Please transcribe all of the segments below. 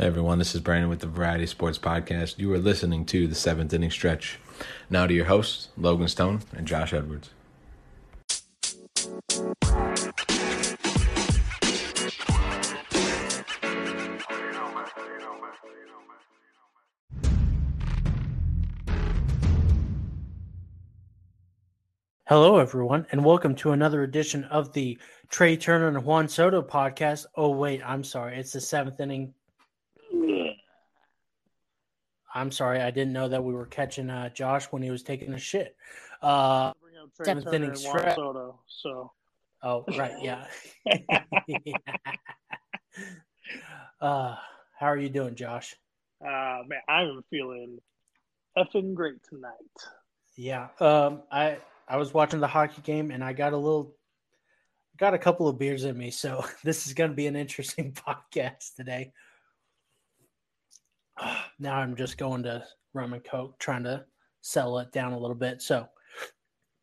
Hey everyone, this is Brandon with the Variety Sports Podcast. You are listening to the seventh inning stretch. Now to your hosts, Logan Stone and Josh Edwards. Hello, everyone, and welcome to another edition of the Trea Turner and Juan Soto podcast. Oh, wait, I'm sorry. It's the seventh inning I'm sorry, I didn't know that we were catching uh, Josh when he was taking a shit. Uh, seventh inning stretch. Soto, so. Oh right, yeah. uh, how are you doing, Josh? Uh, man, I'm feeling effing great tonight. Yeah. Um, I I was watching the hockey game and I got a little, got a couple of beers in me, so this is going to be an interesting podcast today. Now I'm just going to rum and coke, trying to settle it down a little bit. So,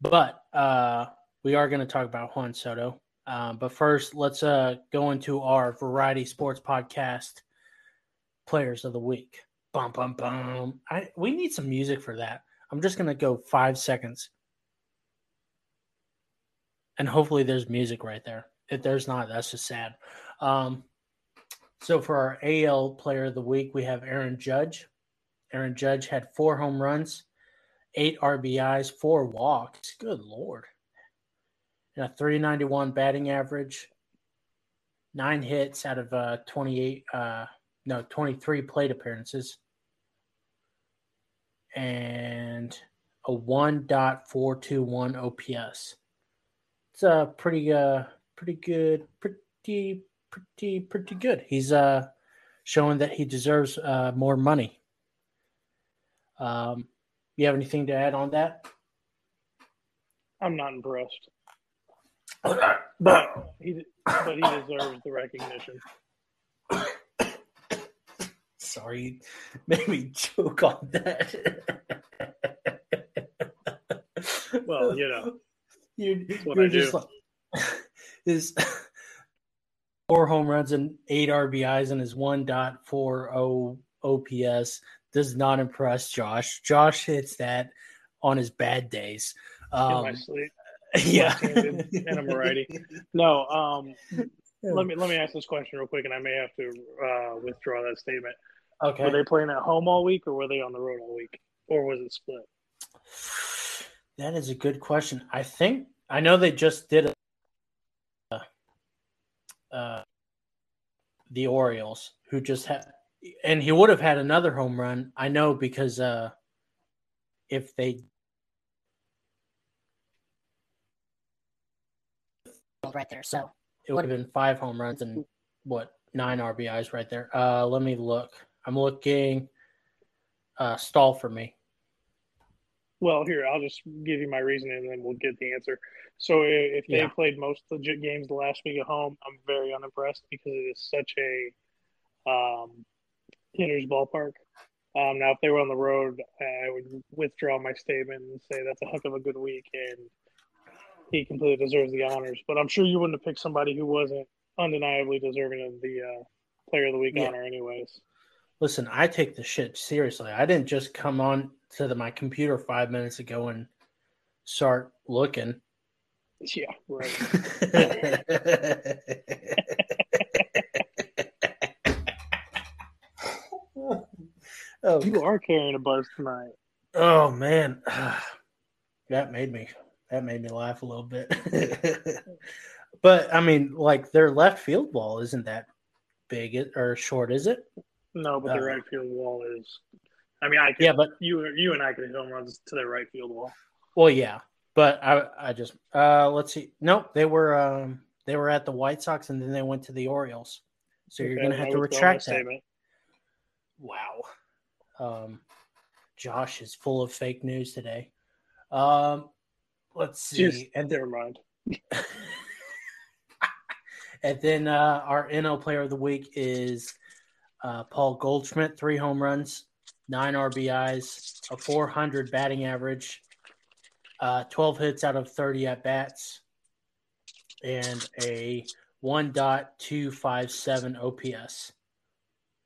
but uh, we are going to talk about Juan Soto. Um, but first, let's uh, go into our variety sports podcast players of the week. Bum bum bum. I we need some music for that. I'm just gonna go five seconds, and hopefully there's music right there. If there's not, that's just sad. Um, so for our AL player of the week, we have Aaron Judge. Aaron Judge had four home runs, eight RBIs, four walks. Good lord. And a 391 batting average, nine hits out of uh, 28, uh, no, 23 plate appearances, and a 1.421 OPS. It's a pretty, uh, pretty good, pretty pretty pretty good. He's uh showing that he deserves uh more money. Um, you have anything to add on that? I'm not impressed, but he but he deserves the recognition. Sorry, made me choke on that. well, you know, you, you're just do. like is four home runs and eight RBIs and his 1.40 OPS does not impress Josh. Josh hits that on his bad days. Um, In my sleep. Yeah. and a variety. No, um, let me let me ask this question real quick, and I may have to uh, withdraw that statement. Okay. Were they playing at home all week, or were they on the road all week, or was it split? That is a good question. I think I know they just did uh, the Orioles, who just had, and he would have had another home run. I know because uh, if they right there, so it would have been five home runs and what nine RBIs right there. Uh, let me look. I'm looking. Uh, stall for me. Well, here I'll just give you my reasoning, and then we'll get the answer. So if they yeah. played most legit games the last week at home, I'm very unimpressed because it is such a um, hitter's ballpark. Um, now, if they were on the road, I would withdraw my statement and say that's a heck of a good week, and he completely deserves the honors. But I'm sure you wouldn't have picked somebody who wasn't undeniably deserving of the uh, Player of the Week yeah. honor, anyways. Listen, I take the shit seriously. I didn't just come on to the, my computer five minutes ago and start looking. Yeah, right. oh, you are carrying a buzz tonight. Oh man, that made me that made me laugh a little bit. but I mean, like their left field wall isn't that big or short, is it? No, but the uh, right field wall is. I mean, I could, yeah, but you you and I could hit home runs to their right field wall. Well, yeah, but I I just uh let's see. Nope, they were um they were at the White Sox and then they went to the Orioles. So you're gonna have to retract that. Statement. Wow. Um Josh is full of fake news today. Um let's see. Just, and never mind. and then uh our NL player of the week is uh Paul Goldschmidt, three home runs, nine RBIs, a 400 batting average, uh, 12 hits out of 30 at bats, and a 1.257 OPS.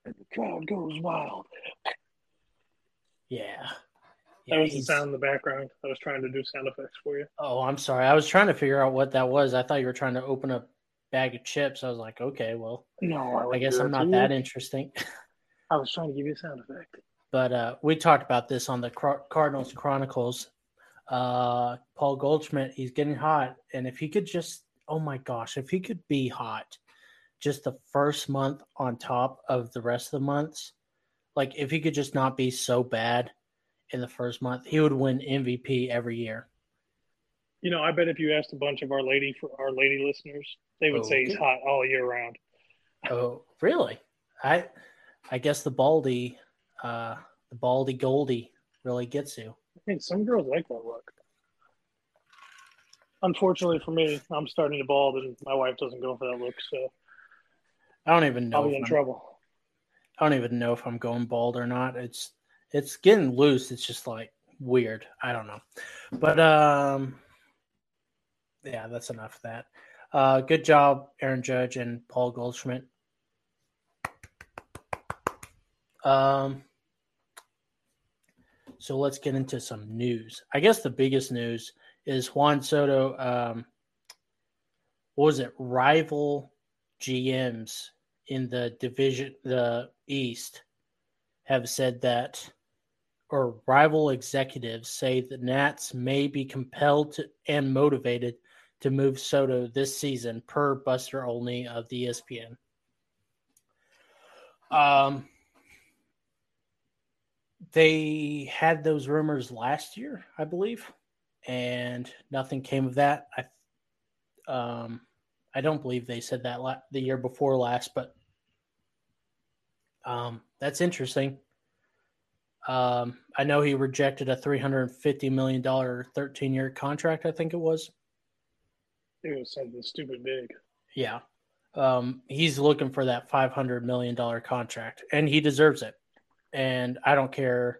And The crowd goes wild. Yeah. That was the sound in the background. I was trying to do sound effects for you. Oh, I'm sorry. I was trying to figure out what that was. I thought you were trying to open a bag of chips. I was like, okay, well, no, I, I guess I'm not that interesting. I was trying to give you a sound effect. But uh, we talked about this on the Cardinals Chronicles. Uh, Paul Goldschmidt, he's getting hot, and if he could just, oh my gosh, if he could be hot, just the first month on top of the rest of the months, like if he could just not be so bad in the first month, he would win MVP every year. You know, I bet if you asked a bunch of our lady for our lady listeners, they would say he's hot all year round. Oh, really? I I guess the baldy uh the baldy goldie really gets you. I think some girls like that look. Unfortunately for me, I'm starting to bald and my wife doesn't go for that look, so I don't even know. I'll be in I'm, trouble. I don't even know if I'm going bald or not. It's it's getting loose. It's just like weird. I don't know. But um yeah, that's enough of that. Uh good job, Aaron Judge and Paul Goldschmidt. Um so let's get into some news. I guess the biggest news is Juan Soto um what was it? Rival GMs in the division the East have said that or rival executives say the Nats may be compelled to, and motivated to move Soto this season, per Buster Olney of the ESPN. Um, they had those rumors last year, I believe, and nothing came of that. I, um, I don't believe they said that la- the year before last, but um, that's interesting. Um, I know he rejected a three hundred fifty million dollar thirteen year contract. I think it was. It was something stupid big. Yeah, um, he's looking for that five hundred million dollar contract, and he deserves it. And I don't care.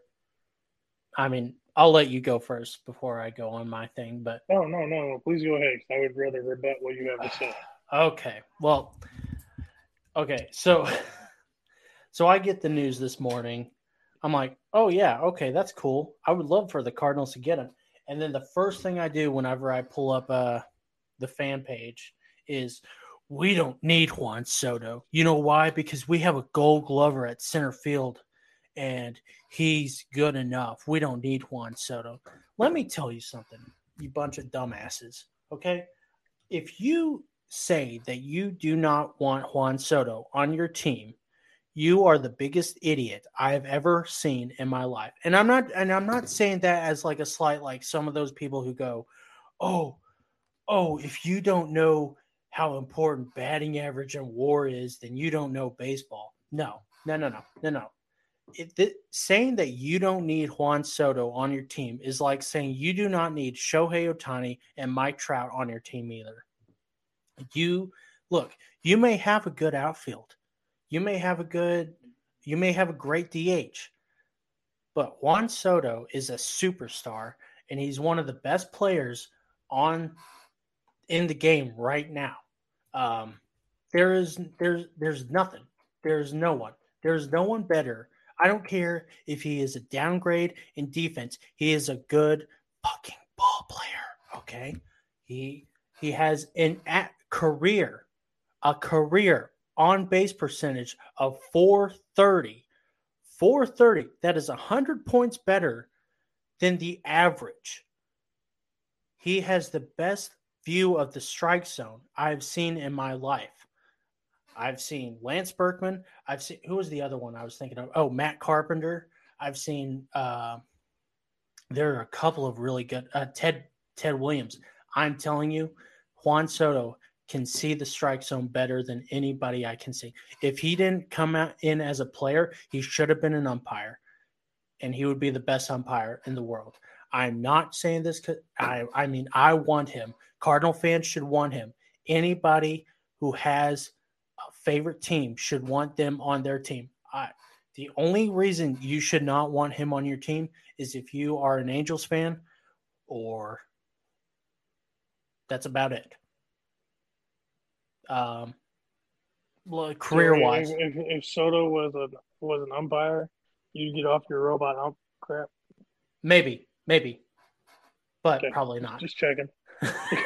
I mean, I'll let you go first before I go on my thing. But oh no, no, no! Please go ahead. I would rather rebut what you have to say. okay. Well. Okay. So. So I get the news this morning I'm like, oh yeah, okay, that's cool. I would love for the Cardinals to get him. And then the first thing I do whenever I pull up uh, the fan page is we don't need Juan Soto. You know why? Because we have a gold glover at center field and he's good enough. We don't need Juan Soto. Let me tell you something, you bunch of dumbasses. Okay. If you say that you do not want Juan Soto on your team, you are the biggest idiot I've ever seen in my life. And I'm not and I'm not saying that as like a slight like some of those people who go, "Oh, oh, if you don't know how important batting average and WAR is, then you don't know baseball." No. No, no, no. No, no. Saying that you don't need Juan Soto on your team is like saying you do not need Shohei Ohtani and Mike Trout on your team either. You look, you may have a good outfield you may have a good, you may have a great DH, but Juan Soto is a superstar and he's one of the best players on in the game right now. Um, there is there's there's nothing. There's no one. There's no one better. I don't care if he is a downgrade in defense. He is a good fucking ball player. Okay, he he has an at career, a career on base percentage of 430. 430. That is 100 points better than the average. He has the best view of the strike zone I've seen in my life. I've seen Lance Berkman. I've seen who was the other one I was thinking of? Oh, Matt Carpenter. I've seen uh, there are a couple of really good uh, Ted Ted Williams. I'm telling you, Juan Soto can see the strike zone better than anybody I can see. If he didn't come out in as a player, he should have been an umpire, and he would be the best umpire in the world. I'm not saying this. I I mean I want him. Cardinal fans should want him. Anybody who has a favorite team should want them on their team. I, the only reason you should not want him on your team is if you are an Angels fan, or that's about it. Um, career wise. If, if, if Soto was a was an umpire, you'd get off your robot ump crap. Maybe, maybe, but okay. probably not. Just checking.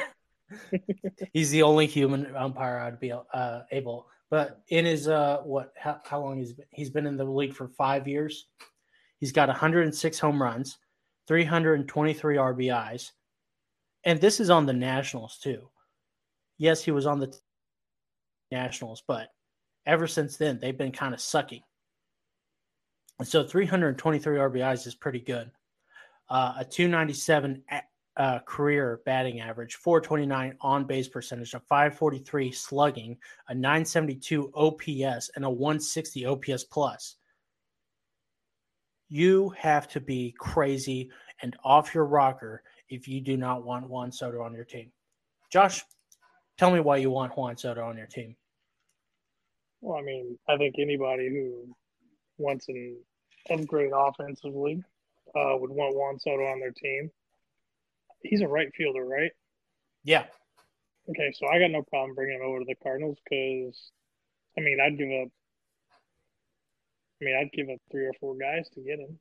he's the only human umpire I'd be uh, able. But in his uh, what? How, how long he's been? He's been in the league for five years. He's got 106 home runs, 323 RBIs, and this is on the Nationals too. Yes, he was on the Nationals, but ever since then they've been kind of sucking. And so 323 RBIs is pretty good. Uh, a 297 uh, career batting average, 429 on base percentage, a 543 slugging, a 972 OPS, and a 160 OPS plus. You have to be crazy and off your rocker if you do not want Juan Soto on your team. Josh, tell me why you want Juan Soto on your team. Well, I mean, I think anybody who wants an upgrade offensively uh, would want Juan Soto on their team he's a right fielder, right? Yeah. Okay, so I got no problem bringing him over to the Cardinals because, I mean, I'd give up. I mean, I'd give up three or four guys to get him.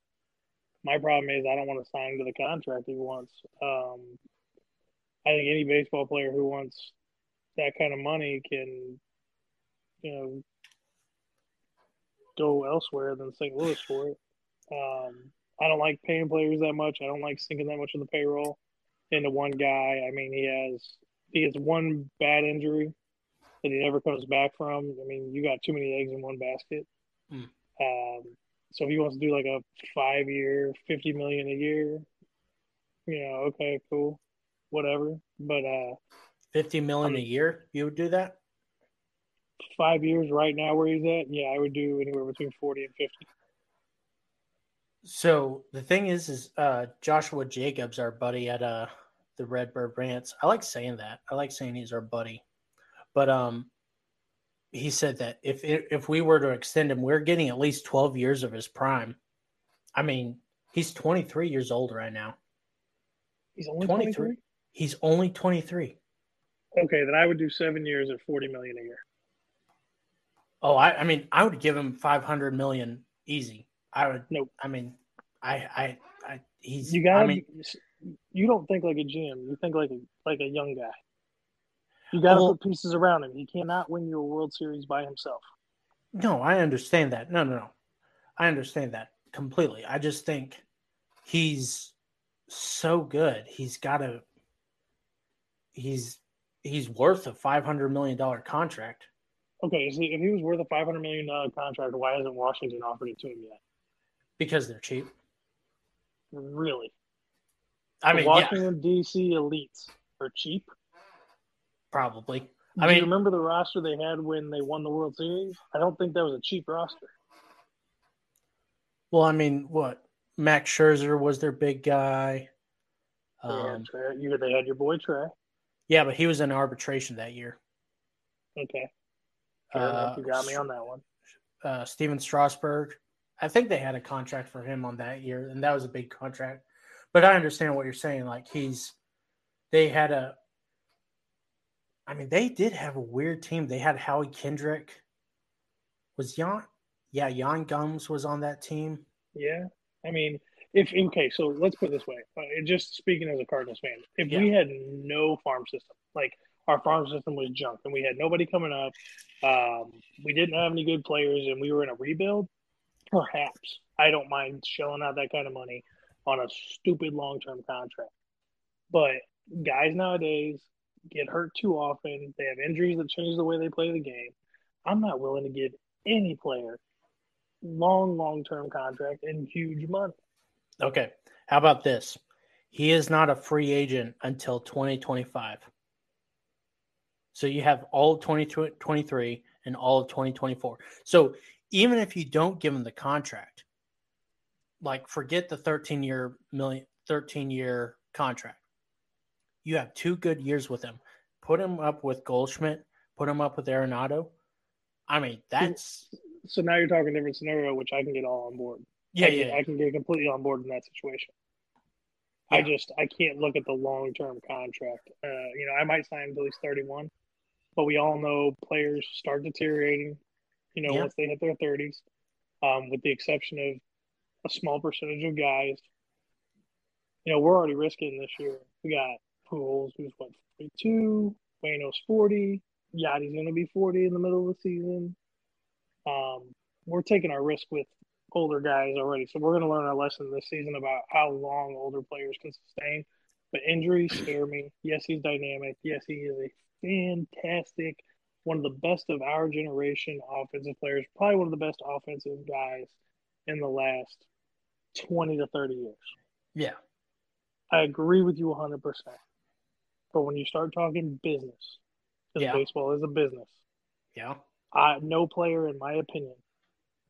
My problem is I don't want to sign him to the contract he wants. Um, I think any baseball player who wants that kind of money can, you know, go elsewhere than St. Louis for it. Um, I don't like paying players that much. I don't like sinking that much of the payroll into one guy. I mean, he has he has one bad injury that he never comes back from. I mean, you got too many eggs in one basket. Mm. Um, so if he wants to do like a five year, fifty million a year, you know, okay, cool, whatever. But uh, fifty million I mean, a year, you would do that? Five years right now where he's at, yeah, I would do anywhere between forty and fifty. So the thing is, is uh, Joshua Jacobs, our buddy at uh, the Redbird Rants. I like saying that. I like saying he's our buddy, but um, he said that if if we were to extend him, we're getting at least twelve years of his prime. I mean, he's twenty three years old right now. He's only twenty three. He's only twenty three. Okay, then I would do seven years at forty million a year. Oh, I, I mean, I would give him five hundred million easy. I would. Nope. I mean, I, I, I he's. You got. I mean, you don't think like a GM. You think like a like a young guy. You got to well, put pieces around him. He cannot win you a World Series by himself. No, I understand that. No, no, no. I understand that completely. I just think he's so good. He's got to. He's he's worth a five hundred million dollar contract. Okay, so if he was worth a five hundred million dollar contract, why hasn't Washington offered it to him yet? Because they're cheap. Really? I mean, Washington yeah. D.C. elites are cheap. Probably. I Do mean, you remember the roster they had when they won the World Series? I don't think that was a cheap roster. Well, I mean, what Max Scherzer was their big guy. Um, you they had your boy Trea. Yeah, but he was in arbitration that year. Okay. Uh, you got me on that one. Uh, Stephen Strasburg. I think they had a contract for him on that year, and that was a big contract. But I understand what you're saying. Like he's, they had a. I mean, they did have a weird team. They had Howie Kendrick. Was Yan? Yeah, Yan Gomes was on that team. Yeah, I mean, if okay, so let's put it this way. Uh, just speaking as a Cardinals fan, if yeah. we had no farm system, like our farm system was junk, and we had nobody coming up, um, we didn't have any good players, and we were in a rebuild, perhaps I don't mind shelling out that kind of money on a stupid long term contract. But guys nowadays get hurt too often. They have injuries that change the way they play the game. I'm not willing to give any player long, long term contract and huge money. Okay. How about this? He is not a free agent until 2025. So you have all of 2023 and all of 2024. So even if you don't give him the contract, like forget the 13 year million 13 year contract. You have two good years with him. Put him up with Goldschmidt, put him up with Arenado. I mean, that's so now you're talking different scenario, which I can get all on board. Yeah, I yeah, can, I can get completely on board in that situation. Yeah. I just I can't look at the long term contract. Uh, you know, I might sign until he's 31, but we all know players start deteriorating, you know, Yeah. once they hit their 30s, um, with the exception of a small percentage of guys. You know, we're already risking this year. We got Pujols, who's what, 42, Waino's 40, Yadi's going to be 40 in the middle of the season. Um, we're taking our risk with older guys already. So we're going to learn our lesson this season about how long older players can sustain. But injuries scare me. Yes, he's dynamic. Yes, he is a fantastic, one of the best of our generation offensive players, probably one of the best offensive guys in the last 20 to 30 years. Yeah. I agree with you 100%. But when you start talking business, because Yeah. baseball is a business, Yeah. I, no player, in my opinion,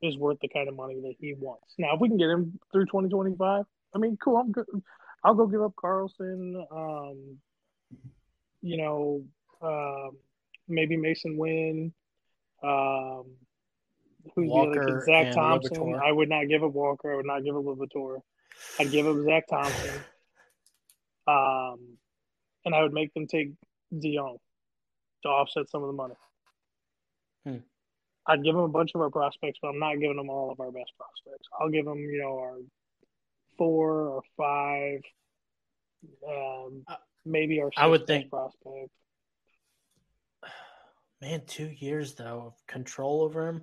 is worth the kind of money that he wants. Now, if we can get him through 2025, I mean, cool. I'm good. I'll go give up Carlson. Um, you know, um, maybe Masyn Winn. Um, who's the Walker other kid? Zack Thompson. Libator. I would not give up Walker. I would not give up Libator. I'd give up Zack Thompson. Um, and I would make them take Dion to offset some of the money. Hmm. I'd give them a bunch of our prospects, but I'm not giving them all of our best prospects. I'll give them, you know, our four or five, um, maybe our. I would best think- prospect. Man, two years though of control over him.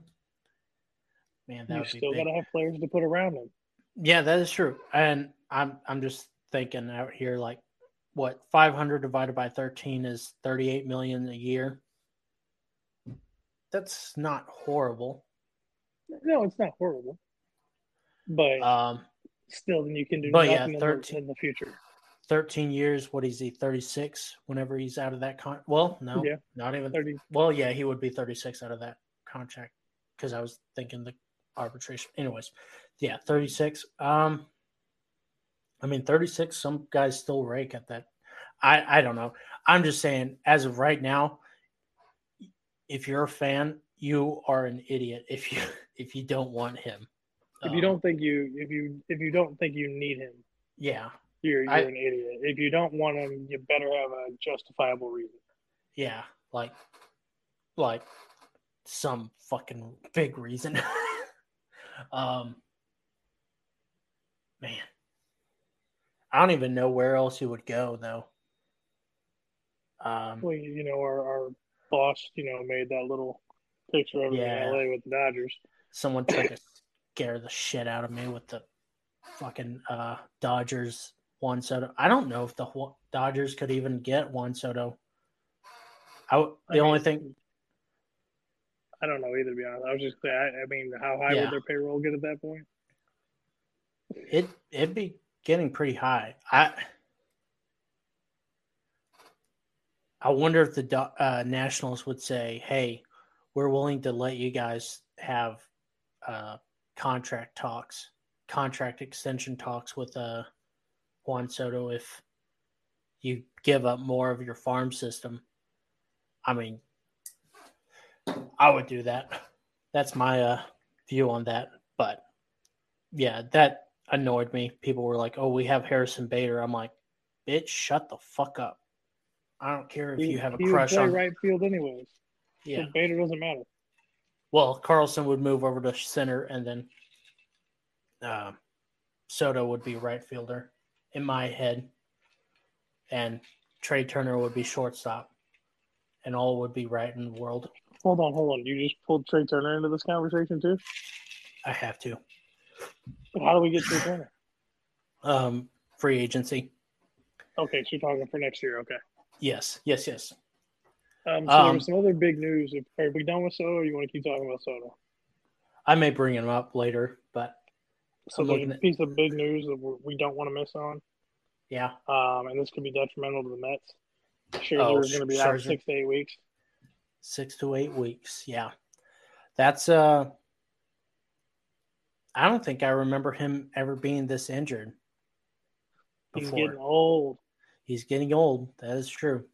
Man, that You still big. got to have players to put around him. Yeah, that is true. And I'm I'm just thinking out here like what 500 divided by 13 is 38 million a year. That's not horrible. No, it's not horrible, but Um still, then you can do but yeah, nothing in, 13 in the future. 13 years, what is he 36 whenever he's out of that con Well, no. Yeah. Not even Thirty. Well, yeah, he would be 36 out of that contract cuz I was thinking the arbitration. Anyways, yeah, 36. Um I mean 36 some guys still rake at that. I I don't know. I'm just saying as of right now if you're a fan, you are an idiot if you if you don't want him. If you Um, don't think you, if you, if you don't think you need him, Yeah. You're you're I- an idiot. If you don't want him, you better have a justifiable reason. Yeah, like like some fucking big reason. um man. I don't even know where else he would go though. Um Well, you know, our, our boss, you know, made that little picture of him Yeah. in LA with the Dodgers. someone tried to scare the shit out of me with the fucking uh Dodgers Juan Soto. I don't know if the Dodgers could even get Juan Soto. I, the I only mean, thing I don't know either. To be honest, I was just, I, I mean, how high Yeah. would their payroll get at that point? it it'd be getting pretty high. I I wonder if the uh, Nationals would say, "Hey, we're willing to let you guys have uh, contract talks, contract extension talks with uh, Juan Soto if you give up more of your farm system." I mean, I would do that. That's my uh, view on that. But yeah, that annoyed me. People were like, "Oh, we have Harrison Bader." I'm like, "Bitch, shut the fuck up." I don't care if He- you have a crush play on. right field anyways. Yeah. So Bader doesn't matter. Well, Carlson would move over to center, and then uh, Soto would be right fielder in my head, and Trea Turner would be shortstop, and all would be right in the world. Hold on, hold on. You just pulled Trea Turner into this conversation too. I have to. How do we get Trea Turner? Um, free agency. Okay, so you're talking for next year. Okay. Yes, yes, yes. Um, so there Um, was some other big news. Are we done with Soto, or you want to keep talking about Soto? I may bring him up later, but So I'm there's looking a piece of big news that we're- don't want to miss on, yeah, um, and this could be detrimental to the Mets. Scherzer Oh, is going to be out six to eight weeks. six to eight weeks. Yeah, that's uh. I don't think I remember him ever being this injured. He's getting old. he's getting old. That is true.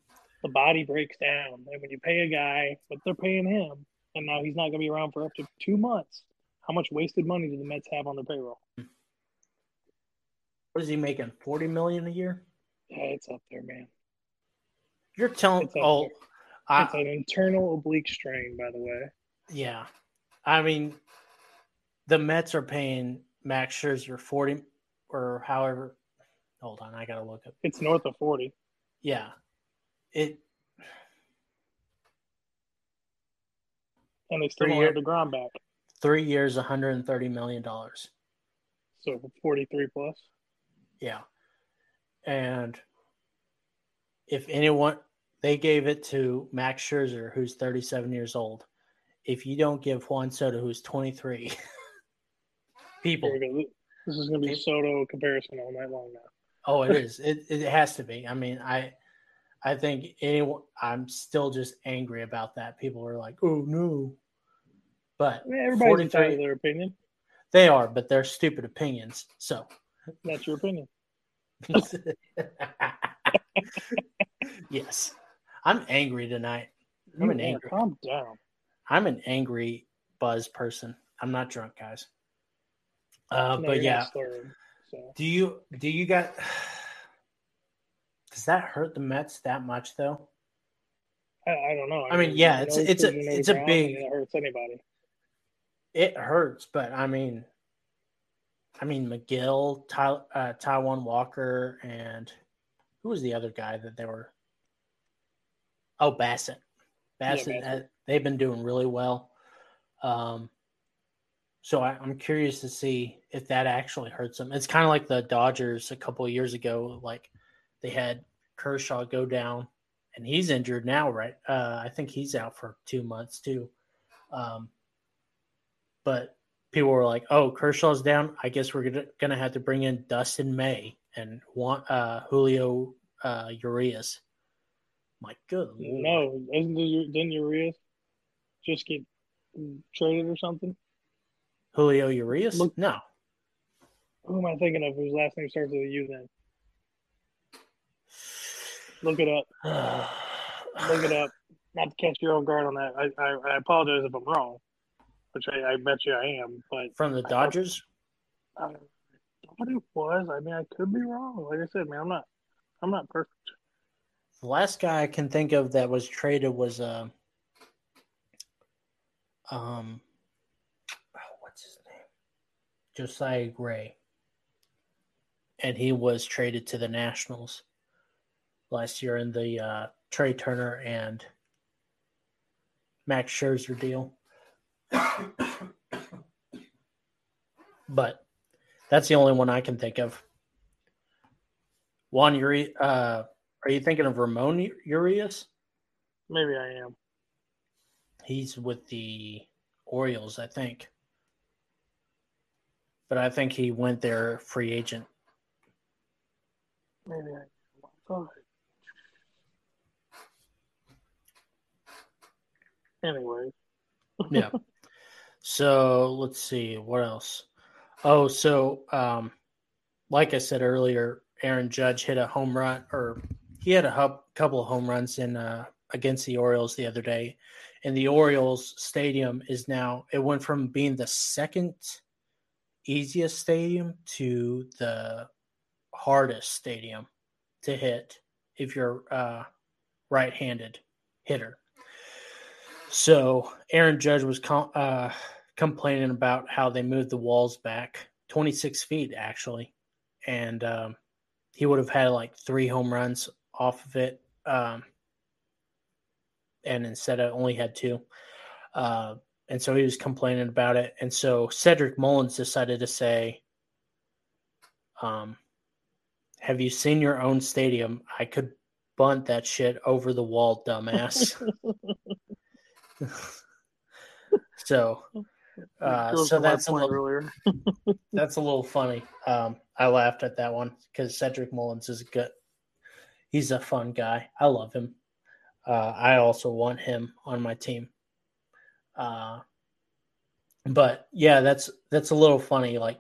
The body breaks down, and when you pay a guy but they're paying him, and now he's not going to be around for up to two months, how much wasted money do the Mets have on their payroll? What is he making? Forty million a year? Yeah, it's up there, man. You're telling? Oh, there. it's an internal oblique strain, by the way. Yeah, I mean, the Mets are paying Max Scherzer forty or however. Hold on, I gotta look up. It's north of forty. Yeah, it. And they still don't have deGrom back. Three years, one hundred and thirty million dollars. So forty-three plus. Yeah, and if anyone, they gave it to Max Scherzer, who's thirty-seven years old. If you don't give Juan Soto, who's twenty-three, people. This is going to be Soto comparison all night long now. Oh, it is. It it has to be. I mean, I I think anyone. I'm still just angry about that. People are like, "Oh no," but mean, everybody's entitled to their opinion. They are, but they're stupid opinions. So that's your opinion. yes, I'm angry tonight. I'm an angry. Calm down. I'm an angry buzz person. I'm not drunk, guys. Uh, no, but yeah, slurring, so. do you do you got? Does that hurt the Mets that much though? I, I don't know. I, I mean, mean, yeah, it's it's a it's a big. It hurts anybody. It hurts, but I mean, I mean Megill, Ty, uh, Taijuan Walker, and who was the other guy that they were? Oh, Bassitt. Bassitt. Yeah, Bassitt. they've been doing really well. Um, so I, am curious to see if that actually hurts them. It's kind of like the Dodgers a couple of years ago. Like they had Kershaw go down, and he's injured now, right? Uh, I think he's out for two months too. Um, but people were like, "Oh, Kershaw's down. I guess we're gonna, gonna have to bring in Dustin May and want uh, Julio uh, Urias." My good! No, isn't the, didn't Urias just get traded or something? Julio Urias? Look, no. Who am I thinking of? Whose last name starts with a U? Then look it up. look it up. Not to catch your own guard on that. I, I, I apologize if I'm wrong, which I, I, bet you I am. But from the Dodgers, I, I thought it was. I mean, I could be wrong. Like I said, man, I'm not. I'm not perfect. The last guy I can think of that was traded was uh, um, oh, what's his name? Josiah Gray. And he was traded to the Nationals last year in the uh, Trea Turner and Max Scherzer deal. but that's the only one I can think of. Juan Uri, uh, are you thinking of Ramon Urias? Maybe I am. He's with the Orioles, I think but I think he went there free agent. Maybe I Anyway. yeah. So let's see what else. Oh, so um, like I said earlier, Aaron Judge hit a home run, or he had a hub, couple of home runs in uh, against the Orioles the other day, and the Orioles stadium is now it went from being the second easiest stadium to the hardest stadium to hit if you're uh, right-handed hitter. So Aaron Judge was uh, complaining about how they moved the walls back 26 feet actually, and um, he would have had like three home runs off of it, um, and instead of only had two. Uh, and so he was complaining about it. And so Cedric Mullins decided to say, um, have you seen your own stadium? I could bunt that shit over the wall, dumbass. so, uh, so that's a little, that's a little funny. Um, I laughed at that one because Cedric Mullins is good. He's a fun guy. I love him. Uh, I also want him on my team. Uh, but yeah, that's that's a little funny. Like,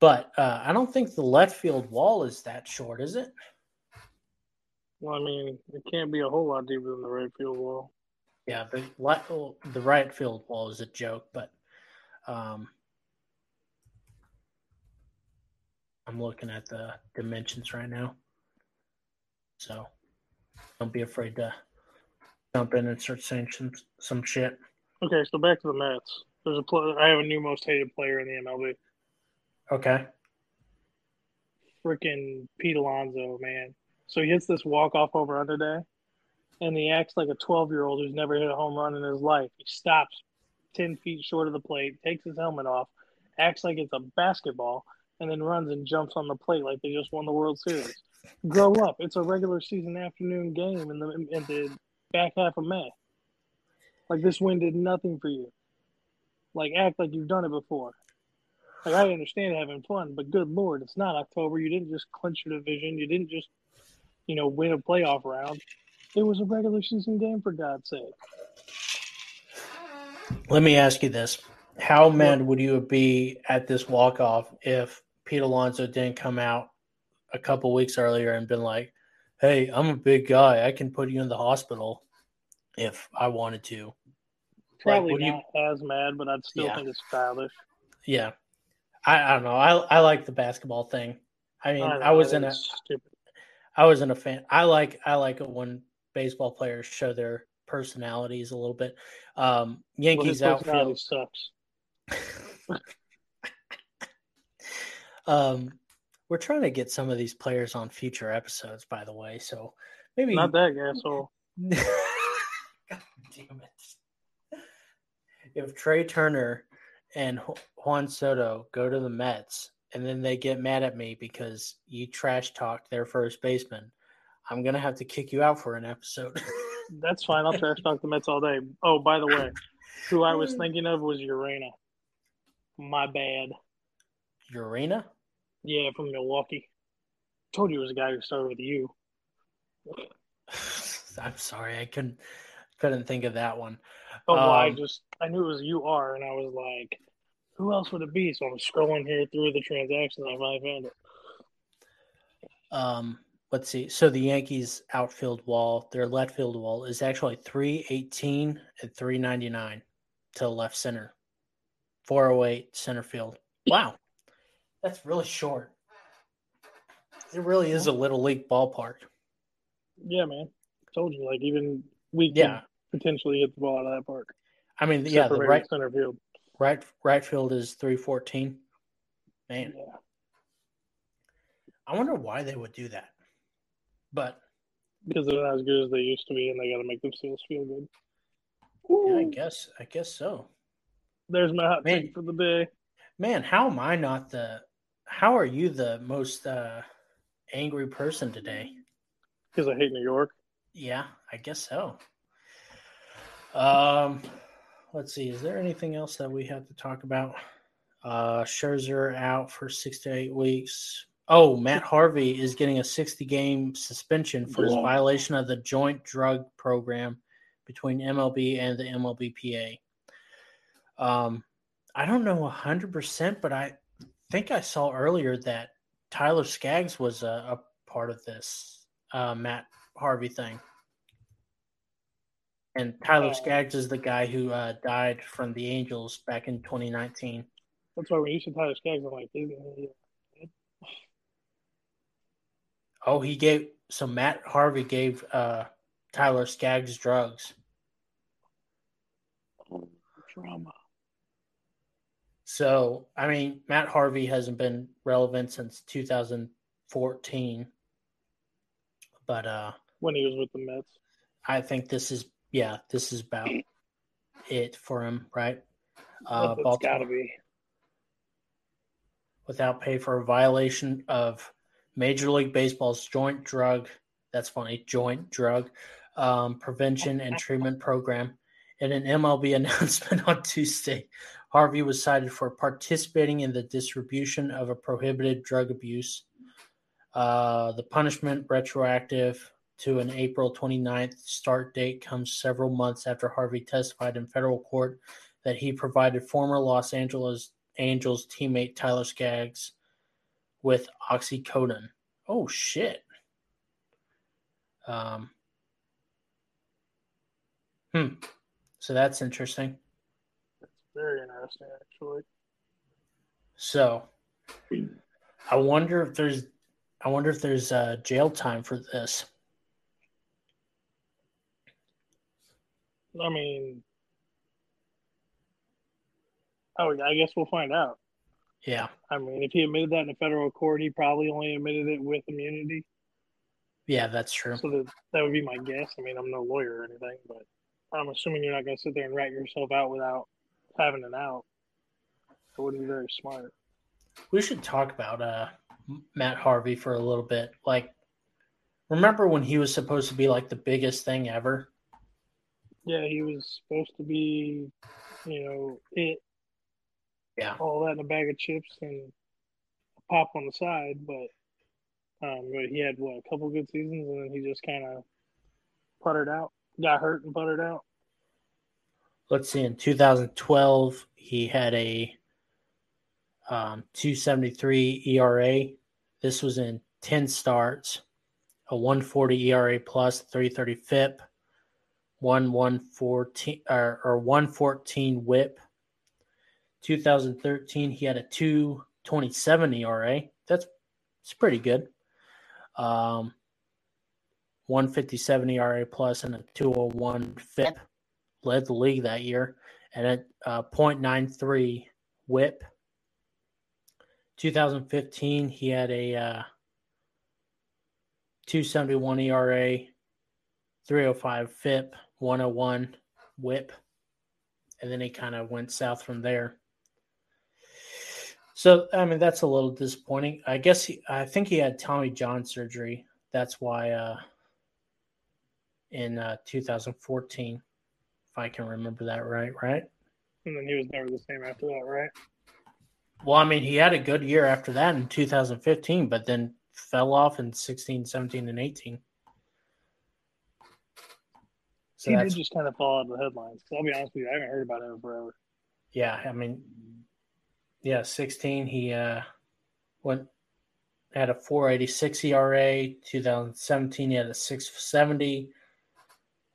but uh, I don't think the left field wall is that short, is it? Well, I mean, it can't be a whole lot deeper than the right field wall. Yeah, the the right field wall is a joke, but um, I'm looking at the dimensions right now, so don't be afraid to jump in and start saying some some shit. Okay, so back to the Mets. There's a pl- I have a new most hated player in the MLB. Okay. Freaking Pete Alonso, man. So he hits this walk off over under day, and he acts like a 12 year old who's never hit a home run in his life. He stops 10 feet short of the plate, takes his helmet off, acts like it's a basketball, and then runs and jumps on the plate like they just won the World Series. Grow up. It's a regular season afternoon game in the in the back half of May. Like this win did nothing for you. Like act like you've done it before. Like I understand having fun, but good lord, it's not October. You didn't just clinch your division. You didn't just, you know, win a playoff round. It was a regular season game for God's sake. Let me ask you this: How mad would you be at this walk off if Pete Alonso didn't come out a couple weeks earlier and been like, "Hey, I'm a big guy. I can put you in the hospital if I wanted to." Probably would you- not as mad, but I'd still Yeah. think it's childish. Yeah, I, I don't know. I I like the basketball thing. I mean, I, was in a stupid. I wasn't a fan. I like I like it when baseball players show their personalities a little bit. Um, Well, Yankees personality outfield. sucks. um, we're trying to get some of these players on future episodes, by the way. So maybe Not that asshole. God damn it! If Trea Turner and Juan Soto go to the Mets and then they get mad at me because you trash talked their first baseman, I'm gonna have to kick you out for an episode. That's fine. I'll trash talk the Mets all day. Oh, by the way, who I was thinking of was Urena. My bad. Urena? Yeah, from Milwaukee. Told you it was a guy who started with you. I'm sorry, I couldn't couldn't think of that one. Oh, well, I Um, just I knew it was you are, and I was like, who else would it be? So I'm scrolling here through the transactions. I finally found it. Um, let's see. So the Yankees outfield wall, their left field wall is actually 318 and 399 to left center. 408 center field. Wow. That's really short. It really is a little league ballpark. Yeah, man. Told you, like even we can Yeah. potentially hit the ball out of that park. I mean, yeah, the right center field. right right field is 314. Man, Yeah. I wonder why they would do that. But Because they're not as good as they used to be, and they got to make themselves feel good. yeah, I guess I guess so. There's my hot Man. take for the day. Man, how am I not the how are you the most uh angry person today? Because I hate New York. Yeah, I guess so. Um let's see, is there anything else that we have to talk about? Uh Scherzer out for six to eight weeks. Oh, Matt Harvey is getting a 60 game suspension for his violation of the joint drug program between MLB and the MLBPA. Um, I don't know 100%, but I think I saw earlier that Tyler Skaggs was a, a part of this uh, Matt Harvey thing. And Tyler Oh. Skaggs is the guy who uh, died from the Angels back in 2019. That's why when you said Tyler Skaggs, I'm like, isn't he? Oh, he gave so Matt Harvey gave uh, Tyler Skaggs drugs. Drama. So, I mean, Matt Harvey hasn't been relevant since 2014. But uh When he was with the Mets. I think this is yeah, this is about it for him, right? Uh it's Baltimore got to be. without pay for a violation of Major League Baseball's joint drug that's funny, joint drug um, prevention and treatment program. In an MLB announcement on Tuesday, Harvey was cited for participating in the distribution of a prohibited drug abuse. Uh, the punishment, retroactive to an April 29th start date, comes several months after Harvey testified in federal court that he provided former Los Angeles Angels teammate Tyler Skaggs with oxycodone. Oh shit. Um. Hmm. So that's interesting. That's very interesting, actually. So, I wonder if there's, I wonder if there's uh, jail time for this. I mean, oh, I guess we'll find out. Yeah. I mean, if he admitted that in a federal court, he probably only admitted it with immunity. Yeah, that's true. So that that would be my guess. I mean, I'm no lawyer or anything, but I'm assuming you're not going to sit there and rat yourself out without having an out. It wouldn't be very smart. We should talk about uh, Matt Harvey for a little bit. Like, remember when he was supposed to be like the biggest thing ever? Yeah, he was supposed to be, you know, it. Yeah. All that in a bag of chips and a pop on the side, but um, but he had what a couple good seasons, and then he just kind of puttered out, got hurt and puttered out. Let's see. In 2012, he had a um, 273 ERA. This was in 10 starts, a 140 ERA plus, 330 FIP, 1 114 or, or 114 whip. 2013, he had a 227 ERA. That's it's pretty good. Um, 157 ERA plus and a 201 FIP. Led the league that year. And a uh, 0.93 whip. 2015, he had a uh, 271 ERA, 305 FIP, 101 whip. And then he kind of went south from there. So, I mean, that's a little disappointing. I guess he, I think he had Tommy John surgery. That's why uh, in uh, 2014, if I can remember that right, right? And then he was never the same after that, right? Well, I mean, he had a good year after that in 2015, but then fell off in 16, 17, and 18. So he did just kind of fall out of the headlines. I'll be honest with you, I haven't heard about him forever. Yeah, I mean, yeah, 16, he uh, went had a 486 ERA. 2017, he had a 670.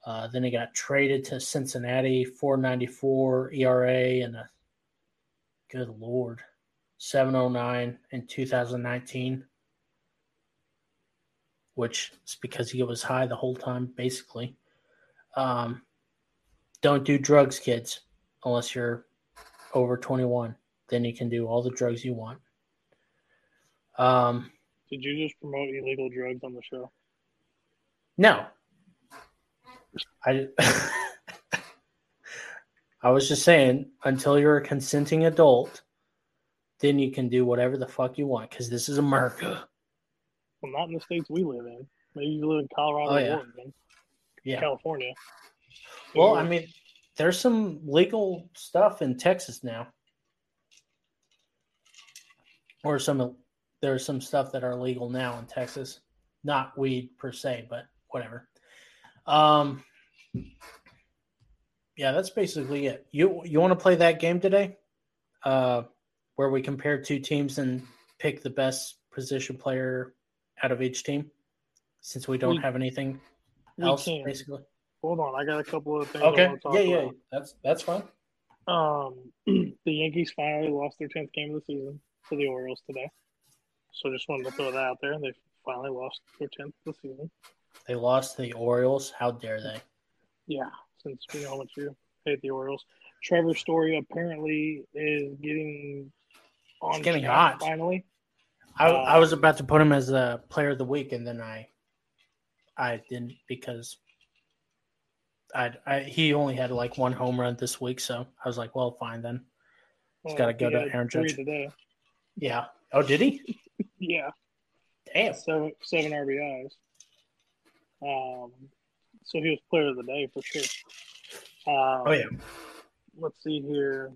Uh, then he got traded to Cincinnati, 494 ERA, and a good lord, 709 in 2019, which is because he was high the whole time, basically. Um, don't do drugs, kids, unless you're over 21. Then you can do all the drugs you want. Um, Did you just promote illegal drugs on the show? No. I I was just saying until you're a consenting adult, then you can do whatever the fuck you want because this is America. Well, not in the states we live in. Maybe you live in Colorado Oh, yeah. or Oregon, Yeah. California. Well, I mean, there's some legal stuff in Texas now, or some there's some stuff that are legal now in Texas. Not weed per se, but whatever. Um, yeah, that's basically it. You you want to play that game today, uh, where we compare two teams and pick the best position player out of each team, since we don't We- have anything else, can. basically. Hold on, I got a couple of things. Okay. want to talk Yeah, yeah. about. That's that's fine. Um, the Yankees finally lost their tenth game of the season to the Orioles today. So just wanted to throw that out there. They finally lost their tenth of the season. They lost to the Orioles. How dare they? Yeah, since we know how much you hate the Orioles. Trevor Story apparently is getting on It's getting hot. finally. I, Uh, I was about to put him as a player of the week, and then I, I didn't because I, I he only had like one home run this week, so I was like, well, fine then. He's gotta go to had Aaron three Judge. today. Yeah. Oh, did he? Yeah, Damn. seven seven RBIs. Um, so he was player of the day for sure. Um, Oh yeah. Let's see here.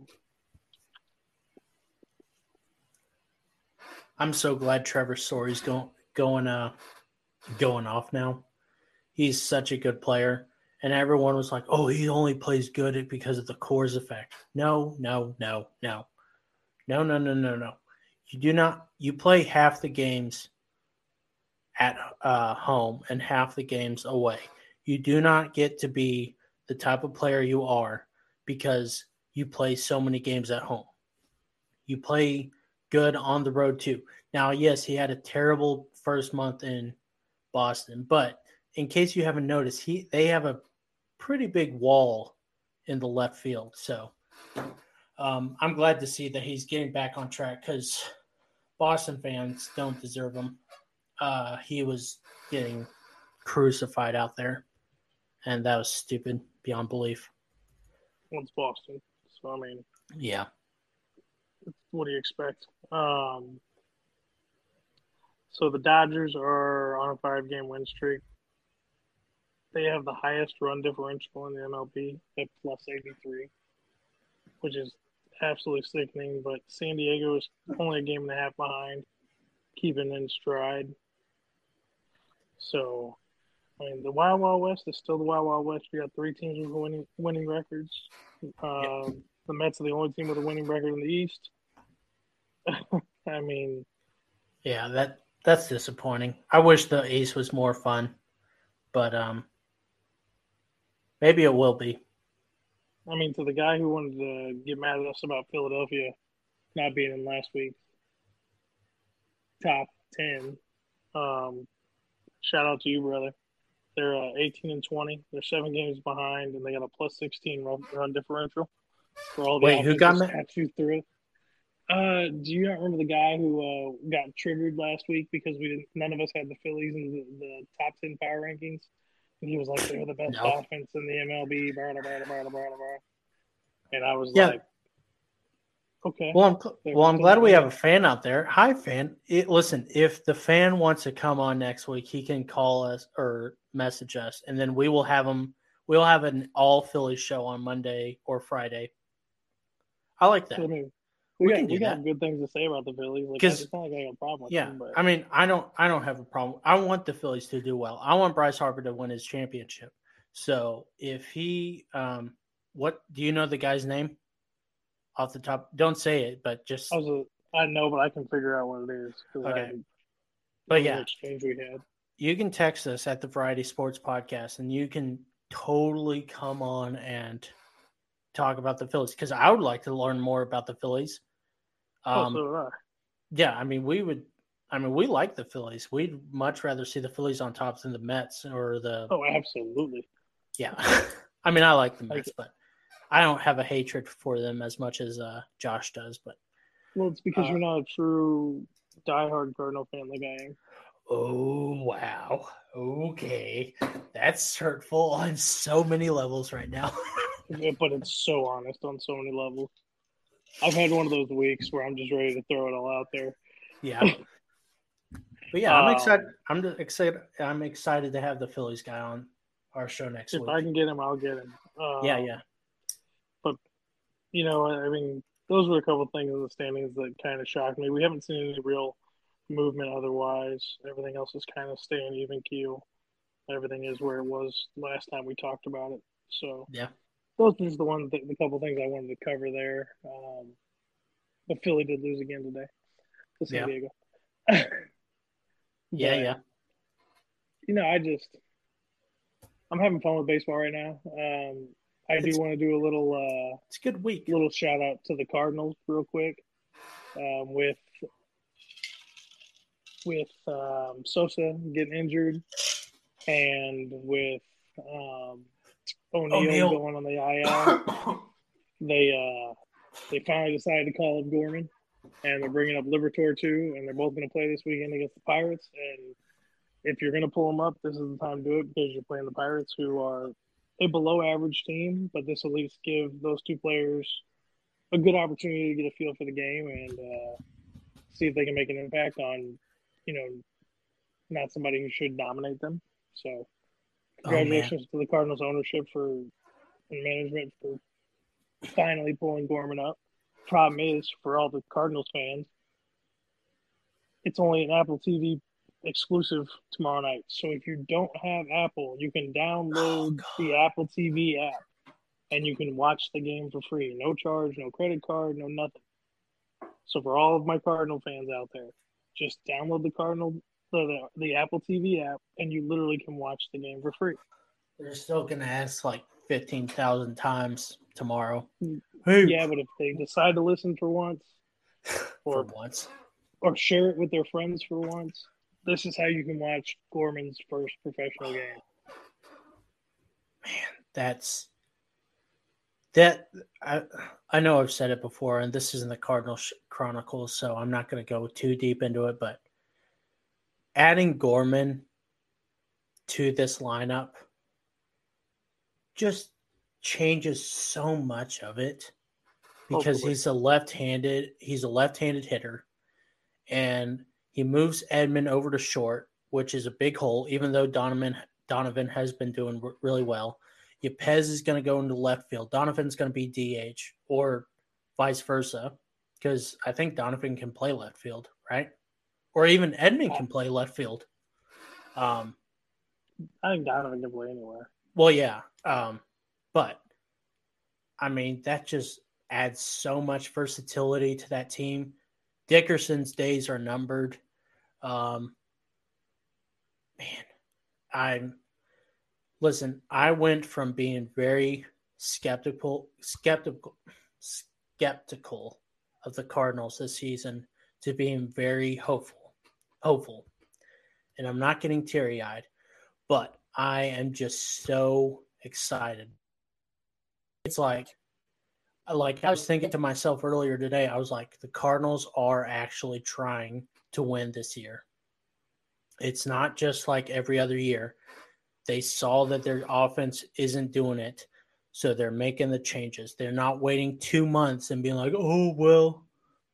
I'm so glad Trevor Story's going going uh going off now. He's such a good player. And everyone was like, oh, he only plays good because of the Coors effect. No, no, no, no. No, no, no, no, no. You do not you play half the games at uh, home and half the games away. You do not get to be the type of player you are because you play so many games at home. You play good on the road too. Now, yes, he had a terrible first month in Boston, but in case you haven't noticed, he they have a pretty big wall in the left field. So um, I'm glad to see that he's getting back on track because Boston fans don't deserve him. Uh, he was getting crucified out there, and that was stupid beyond belief. Well, Boston, so I mean, yeah. What do you expect? Um, so the Dodgers are on a five-game win streak. They have the highest run differential in the MLB at plus 83, which is absolutely sickening. But San Diego is only a game and a half behind, keeping in stride. So, I mean, the Wild Wild West is still the Wild Wild West. You got three teams with winning winning records. Uh, yep. The Mets are the only team with a winning record in the East. I mean, yeah, that that's disappointing. I wish the East was more fun, but um, maybe it will be. I mean, to the guy who wanted to get mad at us about Philadelphia not being in last week's top ten, um, shout out to you, brother. They're uh, 18 and 20. They're seven games behind, and they got a plus 16 run, run differential for all the Wait, who got? You through. Uh, do you not remember the guy who uh, got triggered last week because we didn't? None of us had the Phillies in the, the top 10 power rankings, and he was like, "They're the best no. offense in the MLB." Blah, blah, blah, blah, blah, blah. And I was yeah. like, Okay. Well, I'm well. I'm glad we have a fan out there. Hi, fan. It, listen, if the fan wants to come on next week, he can call us or message us, and then we will have him. We'll have an all Philly show on Monday or Friday. I like that. Mean, we, we, got, we got good things to say about the Phillies. Like, it's not like I got a problem. yeah, them, I mean, I don't. I don't have a problem. I want the Phillies to do well. I want Bryce Harper to win his championship. So if he, um, what do you know the guy's name? off the top. Don't say it, but just I, a, I know, but I can figure out what it is. Okay. but yeah, exchange we had. You can text us at the Variety Sports Podcast, and you can totally come on and talk about the Phillies because I would like to learn more about the Phillies. Oh, um, oh, so I. Yeah, I mean, we would. I mean, we like the Phillies. We'd much rather see the Phillies on top than the Mets or the. Oh, absolutely. Yeah, I mean, I like the Mets, but I don't have a hatred for them as much as uh, Josh does, but well, it's because uh, you're not a true diehard Cardinal fan like I am. Oh wow, okay, that's hurtful on so many levels right now. yeah, but it's so honest on so many levels. I've had one of those weeks where I'm just ready to throw it all out there. Yeah. But yeah, I'm um, excited. I'm excited. I'm excited to have the Phillies guy on our show next if week. If I can get him, I'll get him. Um, yeah, yeah But you know, I mean, those were a couple things in the standings that kind of shocked me. We haven't seen any real movement otherwise. Everything else is kind of staying even keel. Everything is where it was last time we talked about it. So yeah, those are just the one, th- the couple things I wanted to cover there. Um, but Philly did lose again today to San yeah. Diego. yeah, yeah. You know, I just I'm having fun with baseball right now. Um, I do want to do a little. Uh, it's a good week. Little shout out to the Cardinals, real quick, um, with with um, Sosa getting injured, and with um, O'Neill, going on the IL. they uh, they finally decided to call up Gorman, and they're bringing up Liberatore too, and they're both going to play this weekend against the Pirates. And if you're going to pull them up, this is the time to do it because you're playing the Pirates, who are a below average team, but this will at least give those two players a good opportunity to get a feel for the game and uh, see if they can make an impact on, you know, not somebody who should dominate them. So, congratulations oh, to the Cardinals ownership for and management for finally pulling Gorman up. Problem is, for all the Cardinals fans, it's only an Apple TV exclusive tomorrow night. So if you don't have Apple, you can download oh, the Apple TV app and you can watch the game for free. No charge, no credit card, no nothing. So for all of my Cardinal fans out there, just download the Cardinal the, the Apple TV app and you literally can watch the game for free. They're still gonna ask like fifteen thousand times tomorrow. Hey. Yeah, but if they decide to listen for once, or for once, or share it with their friends for once, this is how you can watch Gorman's first professional game. Man, that's that I I know I've said it before, and this isn't the Cardinal Chronicles, so I'm not going to go too deep into it. But adding Gorman to this lineup just changes so much of it oh, because Hopefully. he's a left-handed he's a left-handed hitter and he moves Edman over to short which is a big hole even though Donovan Donovan has been doing really well. Yepez is going to go into left field. Donovan's going to be DH or vice versa because I think Donovan can play left field right or even Edman can play left field um I think Donovan can play anywhere well yeah um but I mean, that just adds so much versatility to that team. Dickerson's days are numbered. Um, man, I'm listen. I went from being very skeptical, skeptical, skeptical of the Cardinals this season to being very hopeful, hopeful, and I'm not getting teary eyed, but I am just so excited it's like like I was thinking to myself earlier today, I was like, the Cardinals are actually trying to win this year. It's not just like every other year. They saw that their offense isn't doing it, so they're making the changes. They're not waiting two months and being like, oh well,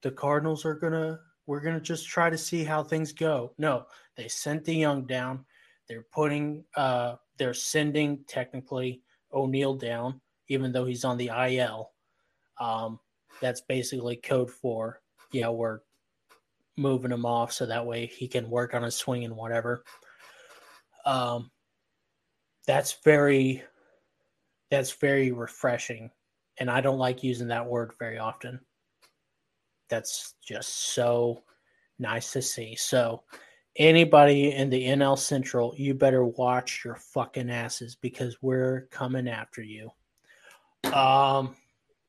the Cardinals are gonna we're gonna just try to see how things go. No, they sent the young down. They're putting uh they're sending technically O'Neill down even though he's on the IL. Um, that's basically code for, yeah, we're moving him off so that way he can work on his swing and whatever. Um, that's very, that's very refreshing. And I don't like using that word very often. That's just so nice to see. So, anybody in the NL Central, you better watch your fucking asses because we're coming after you. Um,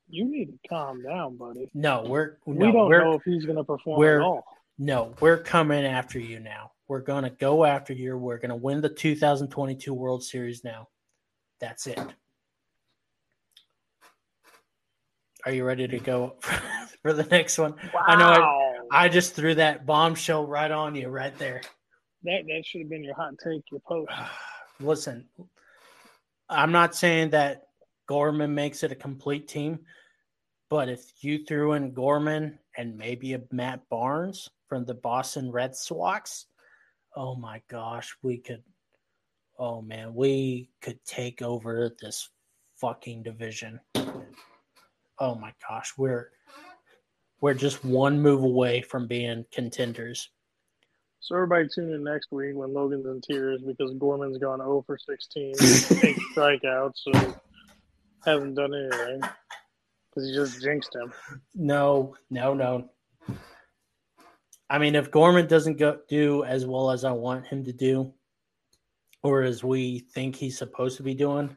you need to calm down, buddy. No, we're no, we don't know if he's going to perform at all. No, we're coming after you now. We're going to go after you. We're going to win the 2022 World Series now. That's it. Are you ready to go for the next one? Wow. I know I, I just threw that bombshell right on you right there. That that should have been your hot take, your post. Listen, I'm not saying that Gorman makes it a complete team. But if you threw in Gorman and maybe a Matt Barnes from the Boston Red Sox, oh my gosh, we could oh man, we could take over this fucking division. Oh my gosh, we're we're just one move away from being contenders. So everybody tune in next week when Logan's in tears because Gorman's gone 0 for 16, eight strikeouts. So hasn't done anything because he just jinxed him. No, no, no. I mean, if Gorman doesn't go do as well as I want him to do, or as we think he's supposed to be doing,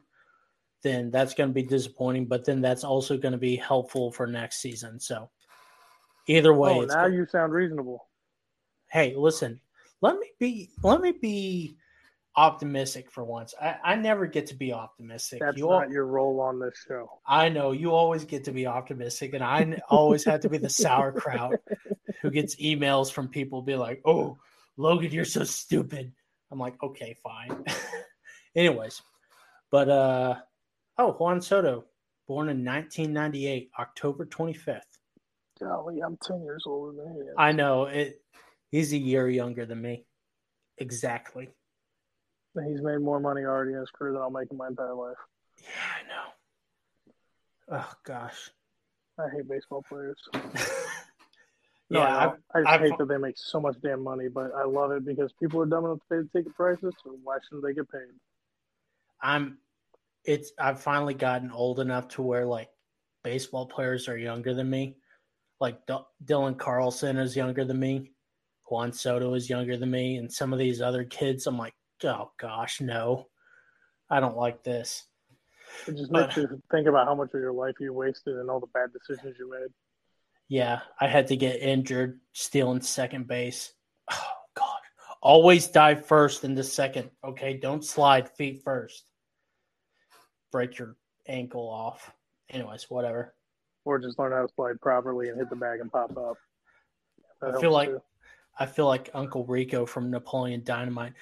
then that's going to be disappointing. But then that's also going to be helpful for next season. So either way, oh, now you sound reasonable. Hey, listen, let me be. Let me be optimistic for once. I, I never get to be optimistic. That's you not your role on this show. I know you always get to be optimistic, and I always have to be the sauerkraut who gets emails from people be like, "Oh, Logan, you're so stupid." I'm like, "Okay, fine." Anyways, but uh, oh, Juan Soto, born in 1998, October 25th. Golly, I'm 10 years older than him. I know it. He's a year younger than me. Exactly. He's made more money already in his career than I'll make in my entire life. Yeah, I know. Oh gosh, I hate baseball players. no, yeah, I, I, I just hate that they make so much damn money, but I love it because people are dumb enough to pay the ticket prices. So why shouldn't they get paid? I'm. It's. I've finally gotten old enough to where like baseball players are younger than me. Like D- Dylan Carlson is younger than me. Juan Soto is younger than me, and some of these other kids, I'm like, oh gosh, no, I don't like this. It just makes but, you think about how much of your life you wasted and all the bad decisions you made. Yeah, I had to get injured stealing second base. Oh God, always dive first in the second. Okay, don't slide feet first. Break your ankle off. anyways, whatever. Or just learn how to slide properly and hit the bag and pop up. That I feel like too. I feel like Uncle Rico from Napoleon Dynamite.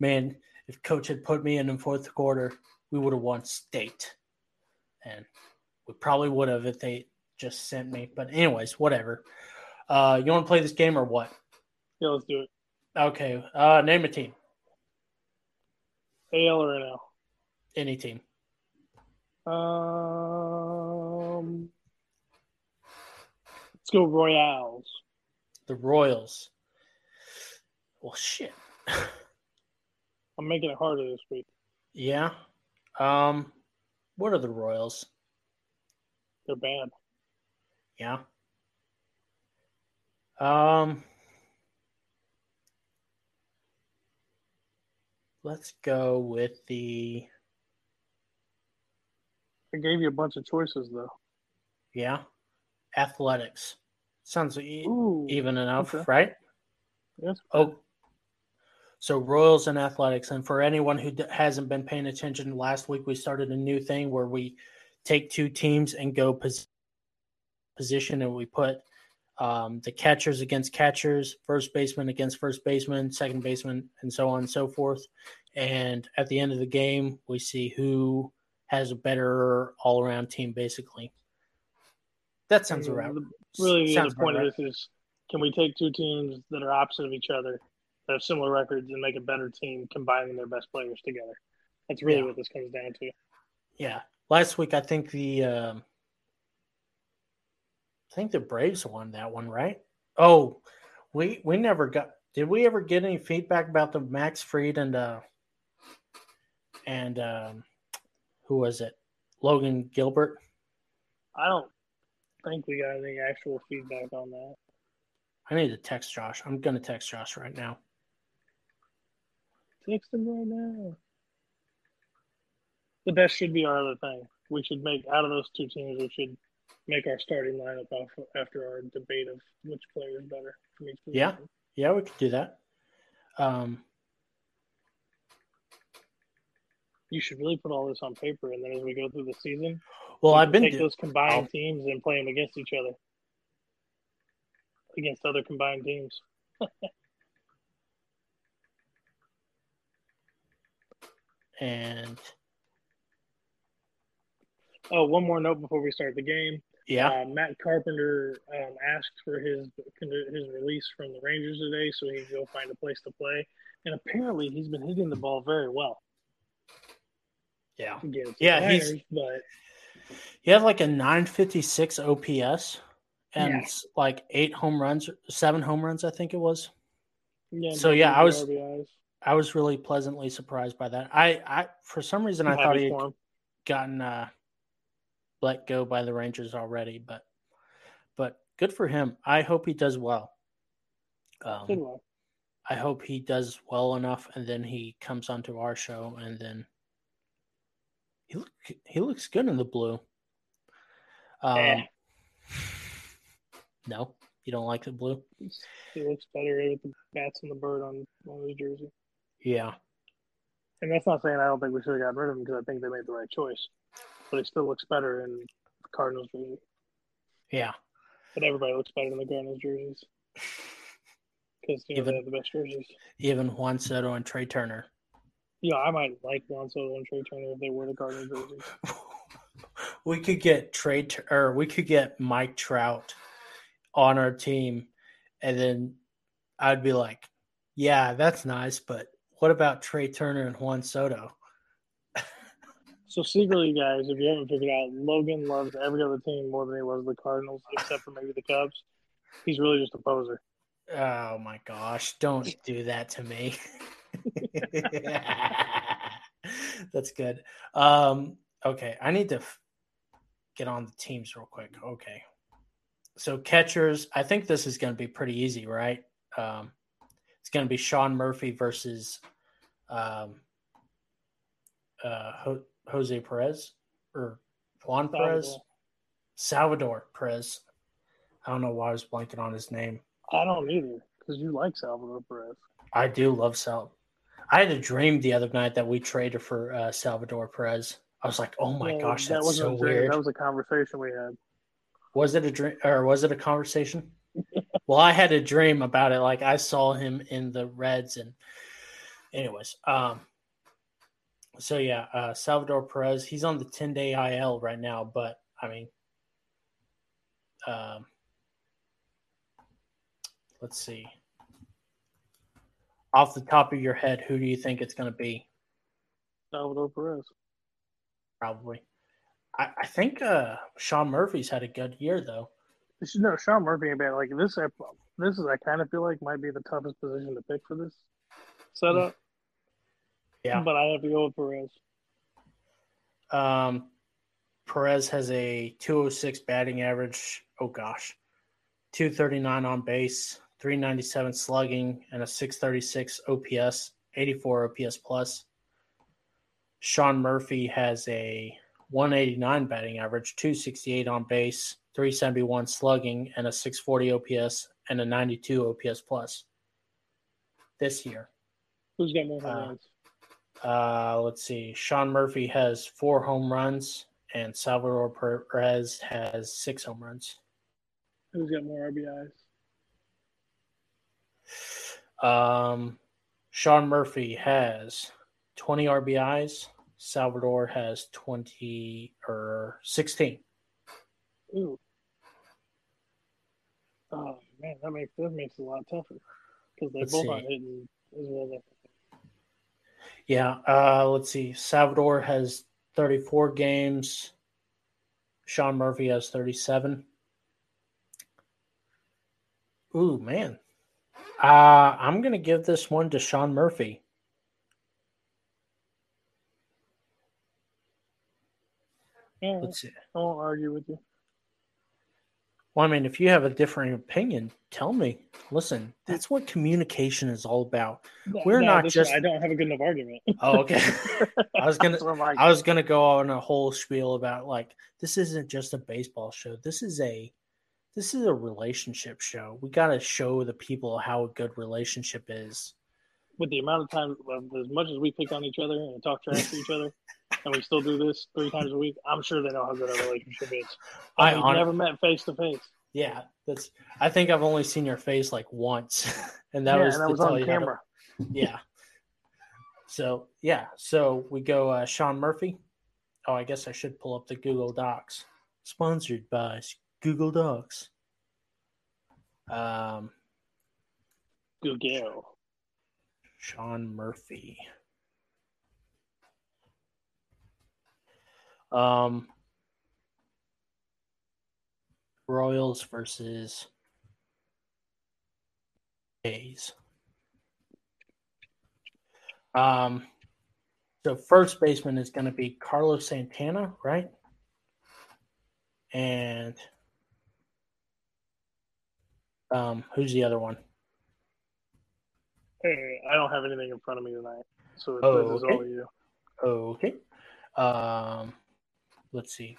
Man, if Coach had put me in the fourth quarter, we would have won state, and we probably would have if they just sent me. But anyways, whatever. Uh, you want to play this game or what? Yeah, let's do it. Okay. Uh, name a team. AL or NL? Any team. Um, let's go Royals. The Royals. Well, shit. I'm making it harder this week. Yeah. Um, what are the Royals? They're bad. Yeah. Um, let's go with the. I gave you a bunch of choices though. Yeah, athletics sounds Ooh, even enough, okay. right? Yes. Oh, so Royals and athletics, and for anyone who hasn't been paying attention, last week we started a new thing where we take two teams and go pos- position, and we put um, the catchers against catchers, first baseman against first baseman, second baseman, and so on and so forth. And at the end of the game, we see who has a better all around team, basically. That sounds right. Really, the sounds point right. of this is can we take two teams that are opposite of each other, that have similar records, and make a better team combining their best players together? That's really yeah. what this comes down to. Yeah. Last week, I think the um, I think the Braves won that one, right? Oh, we we never got. Did we ever get any feedback about the Max Fried and uh and um, who was it? Logan Gilbert. I don't think we got any actual feedback on that. I need to text Josh. I'm gonna text Josh right now. Text him right now. The best should be our other thing. We should make out of those two teams. We should make our starting lineup after our debate of which player is better from each position. Yeah, yeah, we could do that. Um, you should really put all this on paper, and then as we go through the season, well, I've been take do- those combined oh. teams and play them against each other, against other combined teams. and oh, one more note before we start the game. Yeah. Uh, Matt Carpenter um, asked for his his release from the Rangers today, so he can go find a place to play. And apparently, he's been hitting the ball very well. Yeah. Yeah, he's but he had like a 956 OPS and yeah. like eight home runs, seven home runs, I think it was. Yeah. So yeah, I was RBIs. I was really pleasantly surprised by that. I I for some reason I'm thought he had gotten uh, let go by the Rangers already, but but good for him. I hope he does well. Um, I hope he does well enough, and then he comes onto our show, and then he look he looks good in the blue. Um, yeah. No, you don't like the blue. He looks better with the bats and the bird on on his jersey. Yeah, and that's not saying I don't think we should have gotten rid of him because I think they made the right choice, but he still looks better in the Cardinals jersey. Yeah, but everybody looks better in the Cardinals jerseys because you know, even, they have the best jerseys. Even Juan Soto and Trea Turner. Yeah, I might like Juan Soto and Trea Turner if they were the Cardinals jerseys. we could get Trea or we could get Mike Trout on our team, and then I'd be like, "Yeah, that's nice, but what about Trea Turner and Juan Soto?" so secretly, guys, if you haven't figured out, Logan loves every other team more than he loves the Cardinals, except for maybe the Cubs. He's really just a poser. Oh my gosh! Don't do that to me. That's good. Um, okay, I need to f- get on the teams real quick. Okay. So catchers, I think this is going to be pretty easy, right? Um, it's going to be Sean Murphy versus um, uh, Ho- Jose Perez or Juan Perez, Salvador Perez. I don't know why I was blanking on his name. I don't either because you like Salvador Perez. I do love Sal. I had a dream the other night that we traded for uh, Salvador Perez. I was like, "Oh my Yeah, gosh, that that's wasn't so weird." That was a conversation we had. Was it a dream or was it a conversation? well, I had a dream about it. Like I saw him in the Reds, and anyways, um, so yeah, uh, Salvador Perez, he's on the ten day IL right now, but I mean, um, let's see. Off the top of your head, who do you think it's going to be? Salvador Perez. Probably. I, I think uh, Sean Murphy's had a good year though. This is- No, Sean Murphy ain't bad. Like this, this is I kind of feel like might be the toughest position to pick for this setup. Yeah. but I have to go with Perez. Um, Perez has a 206 batting average. Oh gosh, 239 on base, 397 slugging, and a 636 OPS, 84 OPS plus. Sean Murphy has a 189 batting average, 268 on base, 371 slugging, and a 640 OPS and a 92 OPS plus this year. Who's got more home Uh, runs? Uh, let's see. Sean Murphy has four home runs, and Salvador Perez has six home runs. Who's got more RBIs? Um, Sean Murphy has 20 RBIs. Salvador has 20 or 16. Ooh. Oh man, that makes that makes it a lot tougher because they Let's both see. aren't hitting as well. As Yeah. Uh, let's see. Salvador has 34 games. Sean Murphy has 37. Ooh, man. Uh, I'm going to give this one to Sean Murphy. yeah, Let's see. I won't argue with you. Well, I mean, if you have a different opinion, tell me. Listen, that's what communication is all about. No, We're no, not just- I don't have a good enough argument. Oh, okay. I was gonna- That's what I'm like, I was gonna go on a whole spiel about like this isn't just a baseball show. This is a this is a relationship show. We gotta show the people how a good relationship is. with the amount of time, as much as we pick on each other and talk trash to each other, and we still do this three times a week, I'm sure they know how good our relationship is. I I we've hon- never met face to face. Yeah, that's. I think I've only seen your face like once, and that Yeah, was and that was on how to- camera. yeah. So yeah, so we go uh, Sean Murphy. Oh, I guess I should pull up the Google Docs. Sponsored by Google Docs. Um, Google. Sean Murphy. Um, Royals versus A's. Um, so first baseman is going to be Carlos Santana, right? And um, who's the other one? Hey, I don't have anything in front of me tonight, so Oh, this is okay. all you. Okay. Um, let's see.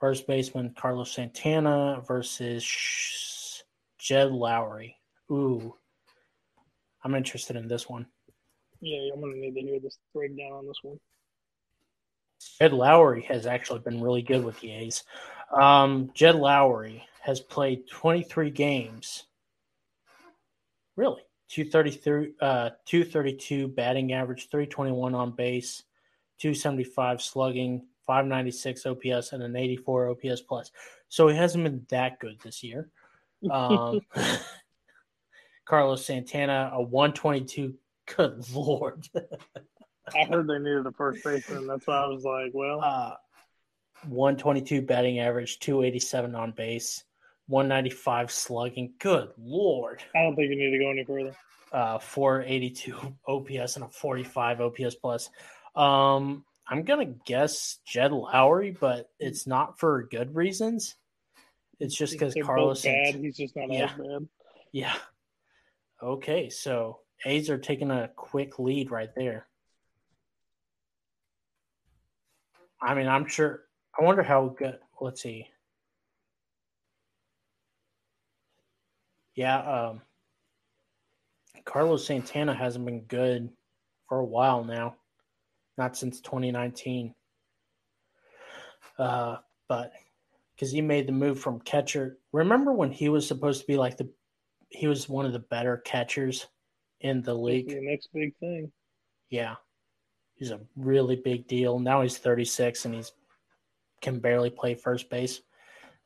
First baseman Carlos Santana versus Jed Lowrie. Ooh, I'm interested in this one. Yeah, I'm gonna need to hear this breakdown on this one. Jed Lowrie has actually been really good with the A's. Um, Jed Lowrie has played 23 games. Really? 233, uh, 232 batting average, 321 on base, 275 slugging, 596 OPS, and an 84 OPS plus. So he hasn't been that good this year. Um, Carlos Santana, a 122. Good lord. I heard they needed a first baseman. That's why I was like, well, Uh, 122 batting average, 287 on base, 195 slugging. Good lord. I don't think you need to go any further. Uh, 482 OPS and a 45 OPS plus. Um, I'm gonna guess Jed Lowrie, but it's not for good reasons. It's just because Carlos. bad. He's just not Yeah. bad. yeah. Okay, so A's are taking a quick lead right there. I mean, I'm sure. I wonder how good. Let's see. Yeah, um, Carlos Santana hasn't been good for a while now. not since 2019. Uh, but because he made the move from catcher. Remember when he was supposed to be like the he was one of the better catchers in the league. The next big thing. Yeah, he's a really big deal. Now he's 36 and he's can barely play first base.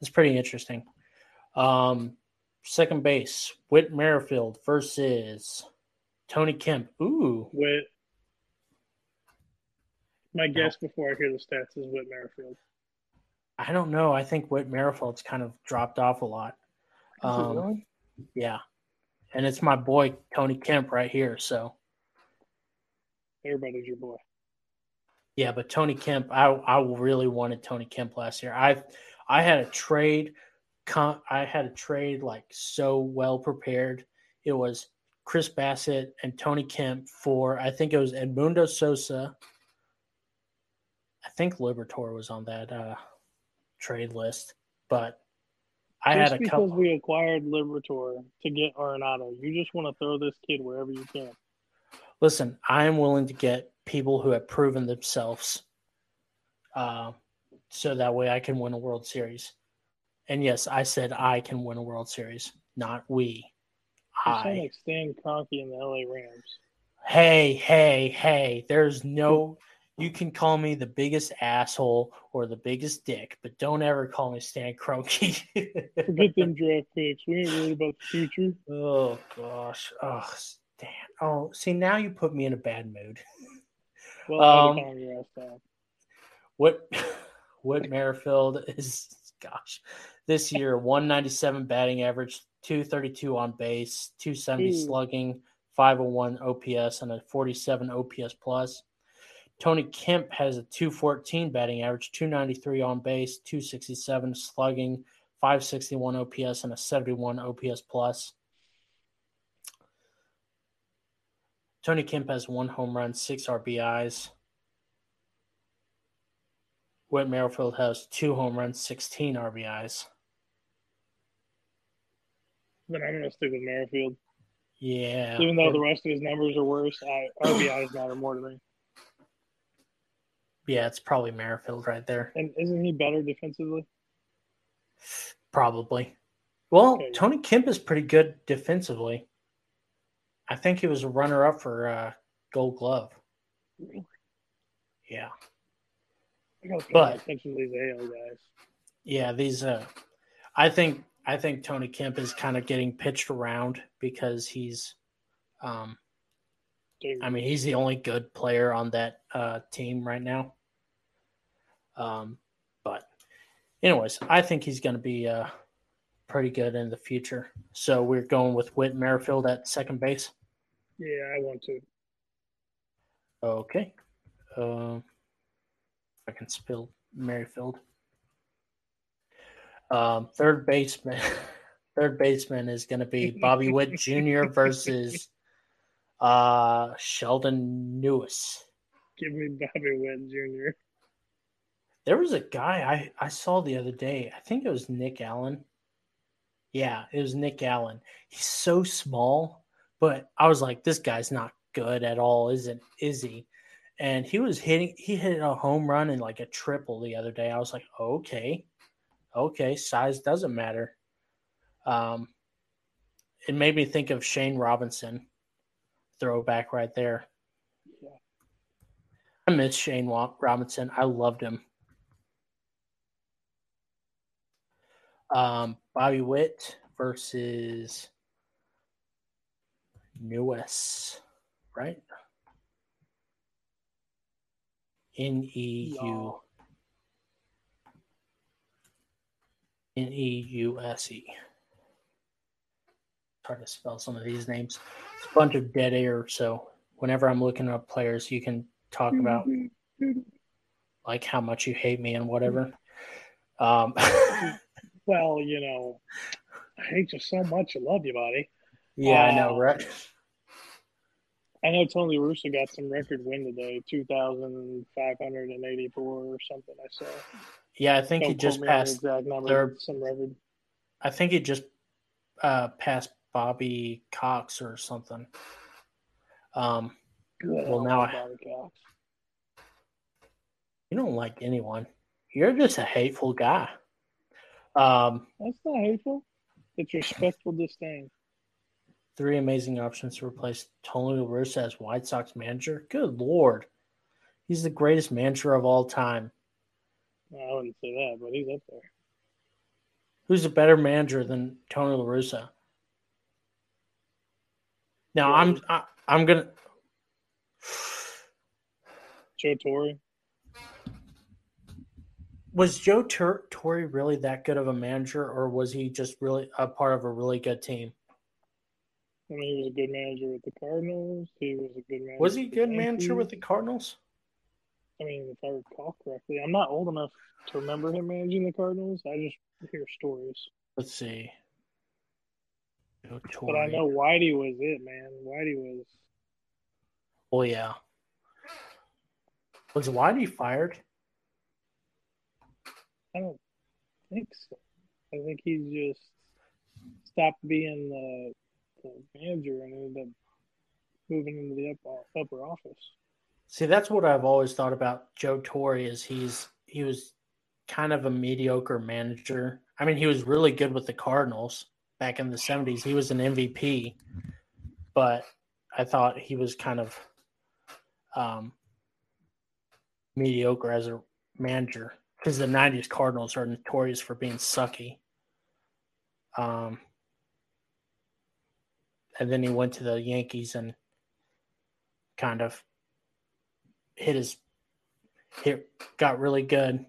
It's pretty interesting. Um, second base, Whit Merrifield versus Tony Kemp. Ooh, Whit. My guess before I hear the stats is Whit Merrifield. I don't know. I think Whit Merrifield's kind of dropped off a lot. Um, really? Yeah, and it's my boy Tony Kemp right here. So everybody's your boy. Yeah, but Tony Kemp, I I really wanted Tony Kemp last year. I I had a trade, I had a trade like so well prepared. It was Chris Bassitt and Tony Kemp for I think it was Edmundo Sosa. I think Liberatore was on that uh, trade list, but I just had a because couple. we acquired Liberatore to get Arenado, you just want to throw this kid wherever you can. Listen, I am willing to get people who have proven themselves, uh, so that way I can win a World Series. And yes, I said I can win a World Series, not we. You I. sound like Stan Kroenke in the LA Rams. Hey, hey, hey! There's no. You can call me the biggest asshole or the biggest dick, but don't ever call me Stan Kroenke. Forget them draft picks. We ain't worried about the future. Oh gosh. Oh, Stan. Oh, see now you put me in a bad mood. Well, Um, calm your ass. What Whit Merrifield is gosh. This year 197 batting average, 232 on base, 270 Ooh. Hmm. slugging, 501 OPS and a 47 OPS plus. Tony Kemp has a 214 batting average, 293 on base, 267 slugging, 561 OPS and a 71 OPS plus. Tony Kemp has one home run, six RBIs. Whit Merrifield has two home runs, 16 RBIs. But I'm gonna stick with Merrifield, Yeah. even though the rest of his numbers are worse. I, RBIs matter more to me. yeah, it's probably Merrifield right there. And isn't he better defensively? Probably. Well, Okay. Tony Kemp is pretty good defensively. I think he was a runner up for uh, Gold Glove. Yeah. I gotta pay But- attention to these AL guys. Yeah, these uh I think I think Tony Kemp is kind of getting pitched around because he's um I mean, he's the only good player on that uh, team right now. Um, but, anyways, I think he's going to be uh, pretty good in the future. So we're going with Whit Merrifield at second base. yeah, I want to. Okay. Um, I can spill Merrifield. Um, third baseman. Third baseman is going to be Bobby Witt Jr. versus uh, Sheldon Neuse. Give me Bobby Witt Jr. There was a guy I, I saw the other day. I think it was Nick Allen. Yeah, it was Nick Allen. He's so small, but I was like, this guy's not good at all, isn't is he? And he was hitting he hit a home run and like a triple the other day. I was like, okay. Okay, size doesn't matter. Um it made me think of Shane Robinson. Throwback right there. Yeah. I miss Shane Robinson. I loved him. Um, Bobby Witt versus Neuse, right? N E U N E U S E. Hard to spell some of these names. It's a bunch of dead air. So whenever I'm looking up players, you can talk about like how much you hate me and whatever. Um, Well, you know, I hate you so much. I love you, buddy. yeah, I know, Uh, right? I know Tony Russo got some record win today, two thousand five hundred and eighty-four or something. I saw. Yeah, I think he just quote me on the passed. number. Some record. I think he just uh, passed Bobby Cox or something. Um, Good Well, now I- Bobby Cox. You don't like anyone. You're just a hateful guy. Um, That's not hateful. It's respectful disdain. three amazing options to replace Tony La Russa as White Sox manager. Good lord, he's the greatest manager of all time. I wouldn't say that, but he's up there. Who's a better manager than Tony La Russa? Now. I'm I, I'm gonna. Joe Torre. Was Joe Tur- Torre really that good of a manager, or was he just really a part of a really good team? I mean, he was a good manager with the Cardinals. He was a good manager. Was he a good manager with the Cardinals? I mean, if I recall correctly, I'm not old enough to remember him managing the Cardinals. I just hear stories. Let's see. Joe But I know Whitey was it, man. Whitey was. Oh yeah. Was Whitey fired? I don't think so. I think he just stopped being the, the manager and ended up moving into the upper, upper office. See, that's what I've always thought about Joe Torre is he's he was kind of a mediocre manager. I mean, he was really good with the Cardinals back in the 70s. He was an MVP, but I thought he was kind of um, mediocre as a manager because the 90s Cardinals are notorious for being sucky. Um, and then he went to the Yankees and kind of hit his hit got really good.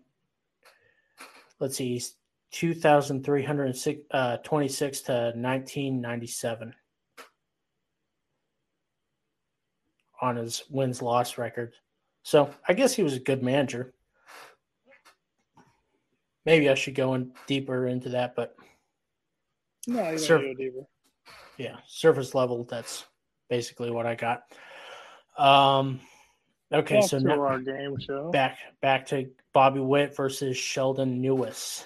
Let's see, he's 2,326 uh, to 1997 on his wins loss record. So I guess he was a good manager. Maybe I should go in deeper into that, but No, you don't go deeper. yeah, surface level. That's basically what I got. Um, okay, Back so now our game show. back back to Bobby Witt versus Sheldon Neuse.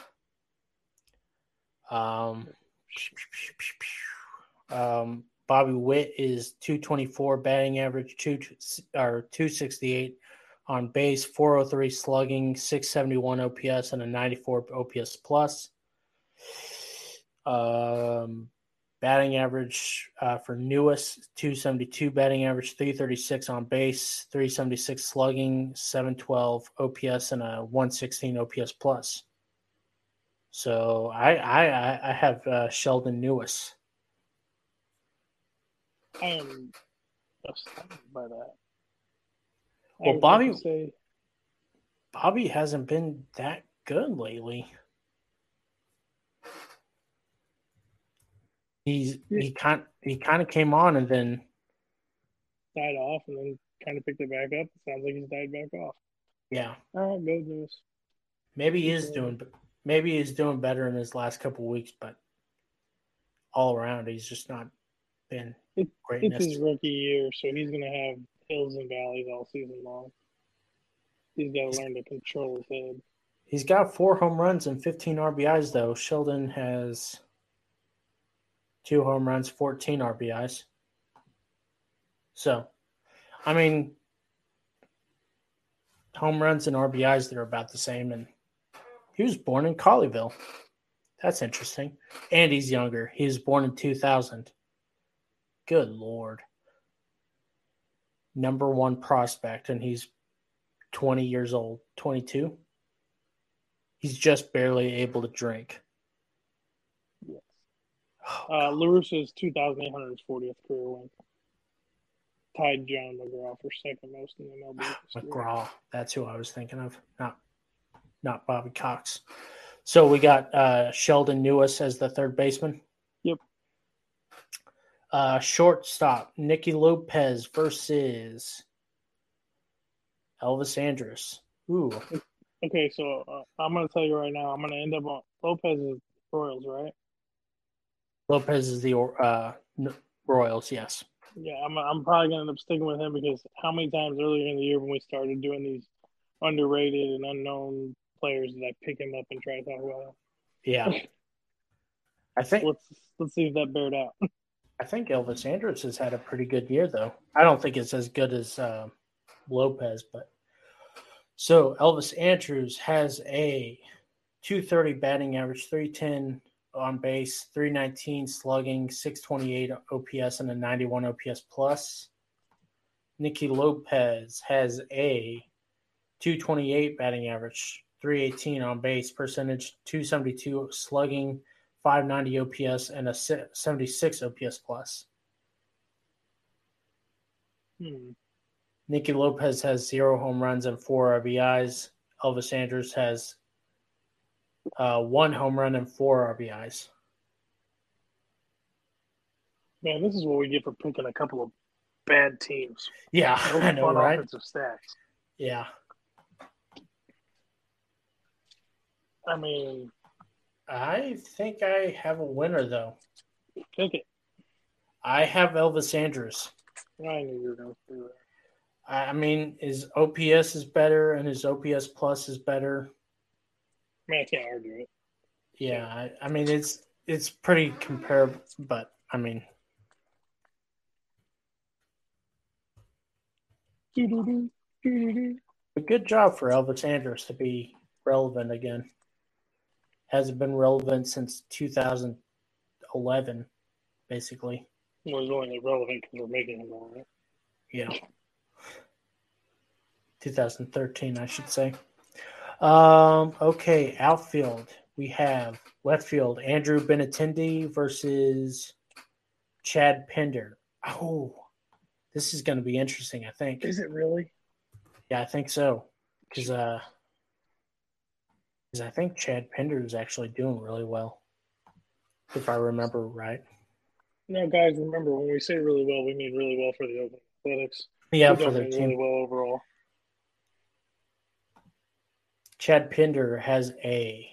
Um, um, Bobby Witt is 224 batting average, two or 268 on base, 403 slugging, 671 OPS, and a 94 OPS plus. Um, batting average uh, for Newest 272 batting average, 336 on base, 376 slugging, 712 OPS, and a 116 OPS plus. So I I I- I have uh, Sheldon Neuse. I am astounded by that. I Well, Bobby- say Bobby hasn't been that good lately. He's he kind he kind of came on and then died off and then kind of picked it back up. Sounds like he's died back off. yeah oh, All right, go Neuse. maybe he is doing maybe he's doing better in his last couple weeks, but all around he's just not been It- It's his rookie year, so he's going to have hills and valleys all season long. He's got to learn to control his head. He's got four home runs and 15 RBIs, though. Sheldon has two home runs, 14 RBIs. So, I mean, home runs and RBIs, they're about the same. And he was born in Colleyville. That's interesting. And he's younger. He was born in 2000. Good Lord. Number one prospect, and he's 20 years old, 22 he's just barely able to drink. Uh, LaRussa's 2,840th career win. Tied John McGraw for second most in the MLB. McGraw, that's who I was thinking of, not not Bobby Cox. So we got uh, Sheldon Neuse as the third baseman. Yep. Uh, shortstop Nicky Lopez versus Elvis Andrus. Ooh, Okay, so uh, I'm going to tell you right now, I'm going to end up on Lopez's Royals, right? Lopez is the uh, Royals. Yes. Yeah, I'm, I'm probably going to end up sticking with him because how many times earlier in the year when we started doing these underrated and unknown players did I pick him up and try to talk about him? Yeah. I think Let's let's see if that bared out. I think Elvis Andrus has had a pretty good year, though. I don't think it's as good as uh, Lopez, but So Elvis Andrus has a 230 batting average, 310 on base, 319 slugging, 628 OPS, and a 91 OPS plus. Nicky Lopez has a 228 batting average, 318 on base percentage, 272 slugging, 590 OPS, and a 76 OPS plus. Hmm. Nicky Lopez has zero home runs and four RBIs. Elvis Andrus has uh, one home run and four RBIs. Man, this is what we get for picking a couple of bad teams. Yeah, No I know, right? offensive stats. Yeah, I mean, I think I have a winner though. pick it. I have Elvis Andrus. I knew you were going to do that. I mean, his OPS is better and his OPS plus is better. I mean, I can't argue it. Yeah, I, I mean it's it's pretty comparable, but I mean, a good job for Elvis Andrus to be relevant again. Hasn't been relevant since 2011, basically. Well, it's only relevant because we're making him all right. Yeah. 2013, I should say. Um, okay, outfield. We have left field Andrew Benintendi versus Chad Pinder. Oh, this is going to be interesting, I think. Is it really? Yeah, I think so. Because uh, cause I think Chad Pinder is actually doing really well, if I remember right. Now, guys, remember when we say really well, we mean really well for the Oakland Athletics. Yeah, We for their team. really well overall. Chad Pinder has a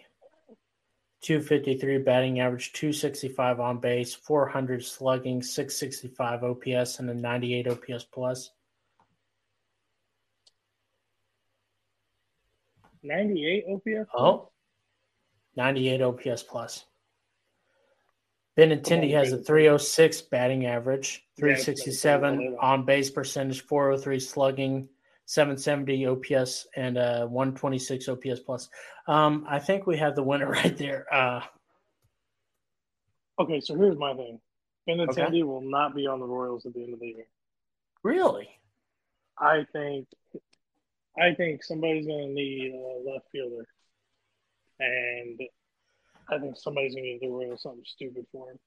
253 batting average, 265 on base, 400 slugging, 665 OPS, and a 98 OPS plus. 98 OPS? Oh, 98 OPS plus. Benintendi oh, has a 306 batting average, Yeah, 367 on base percentage, 403 slugging, 770 OPS, and a 126 OPS plus. Um, I think we have the winner right there. Uh, Okay, so here's my thing. Benintendi will not be on the Royals at the end of the year. really? I think, I think somebody's going to need a left fielder, and I think somebody's going to give the Royals something stupid for him.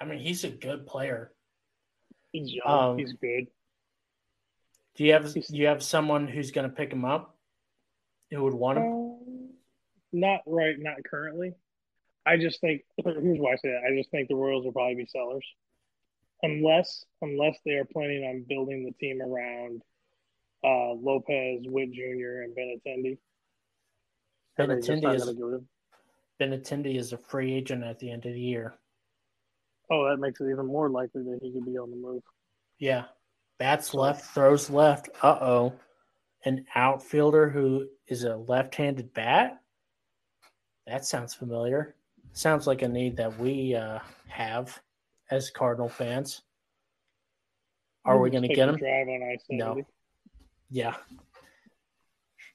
I mean, he's a good player. He's young. Um, he's good. Do you have do you have someone who's going to pick him up? Who would want him? Um, not right, not currently. I just think here's why I say that. I just think the Royals will probably be sellers, unless unless they are planning on building the team around uh, Lopez, Witt Jr., and Benintendi. And they're just Benintendi not is gonna go with him. Benintendi is a free agent at the end of the year. Oh, that makes it even more likely that he could be on the move. Yeah, bats left, throws left. Uh oh, an outfielder who is a left-handed bat. That sounds familiar. Sounds like a need that we uh, have as Cardinal fans. Are we going to get him? No. Yeah.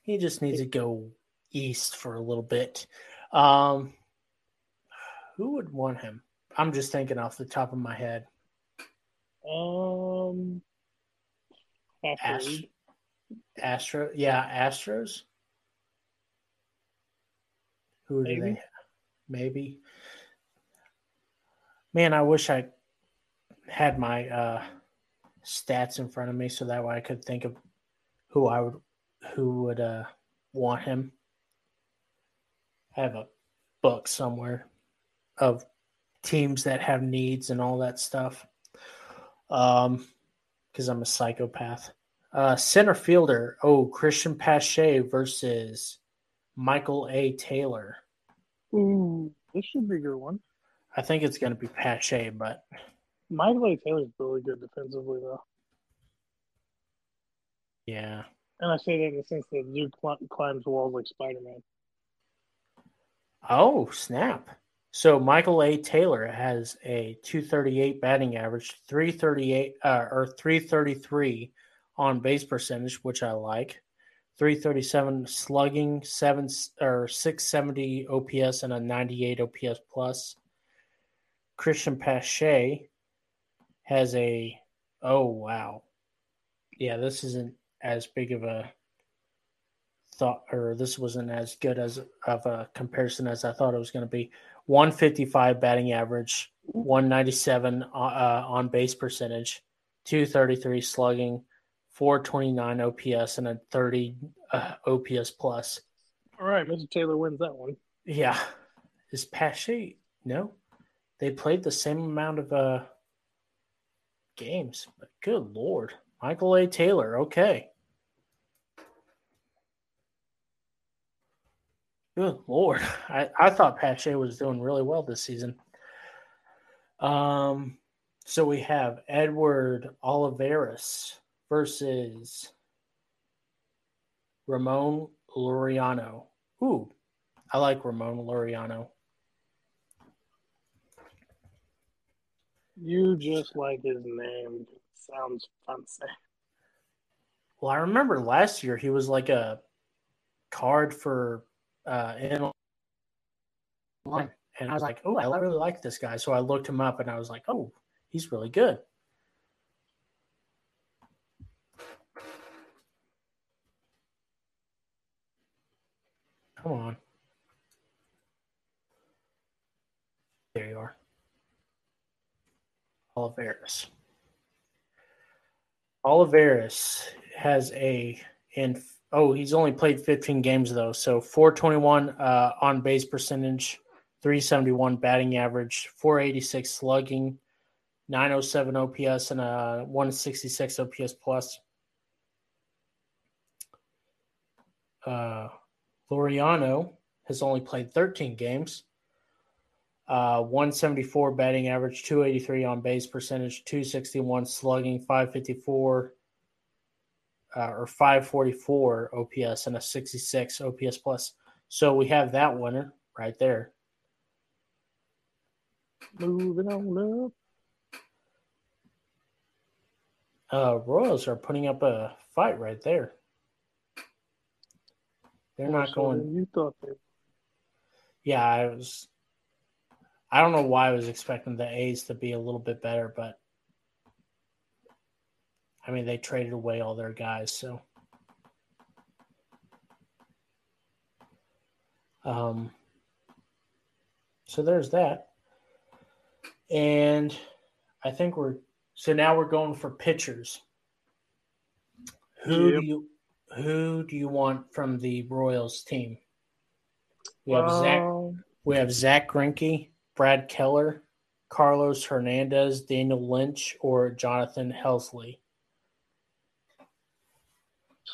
He just needs to go east for a little bit. Um, who would want him? I'm just thinking off the top of my head. Um, Ast- Astro, yeah, Astros. Who do Maybe. they? Maybe. Man, I wish I had my uh, stats in front of me so that way I could think of who I would, who would uh, want him. I have a book somewhere of teams that have needs and all that stuff. Um, because I'm a psychopath. Uh, center fielder. Oh, Christian Pache versus Michael A. Taylor. Ooh, this should be a good one. I think it's going to be Pache, but Michael A. Taylor's really good defensively, though. yeah. And I say that in the sense that dude cl- climbs walls like Spider Man. Oh, snap. So Michael A. Taylor has a 238 batting average, 338 uh, or 333 on base percentage, which I like. 337 slugging, seven or 670 OPS, and a 98 OPS plus. Christian Pache has a oh wow, yeah, this isn't as big of a thought, or this wasn't as good as of a comparison as I thought it was going to be. 155 batting average, 197 uh, on base percentage, 233 slugging, 429 OPS, and a 30 uh, OPS plus. All right, Mr. Taylor wins that one. Yeah. Is Pache? No. They played the same amount of uh, games, but good lord. Michael A. Taylor, okay. Good lord. I, I thought Pache was doing really well this season. Um so we have Edward Olivares versus Ramon Laureano. Ooh, I like Ramon Laureano. You just like his name. Sounds fancy. Well, I remember last year he was like a card for uh in and I was like, oh, I really like this guy. So I looked him up and I was like, oh, he's really good. Come on. There you are. Olivares. Olivares has a in oh he's only played 15 games though. So 421 uh, on base percentage 371 batting average 486 slugging 907 ops and a 166 ops plus. Uh, Laureano has only played 13 games. Uh, 174 batting average, 283 on base percentage, 261 slugging, 554 uh, or 544 OPS, and a 66 OPS plus. So we have that winner right there. Moving on up. Uh, Royals are putting up a fight right there. They're not going. You thought they. Yeah, I was I don't know why I was expecting the A's to be a little bit better, but I mean they traded away all their guys, so um so there's that. And I think we're so now we're going for pitchers. Who Yep. do you who do you want from the Royals team? We have Zach Um, we have Zach Greinke, Brad Keller, Carlos Hernandez, Daniel Lynch, or Jonathan Heasley.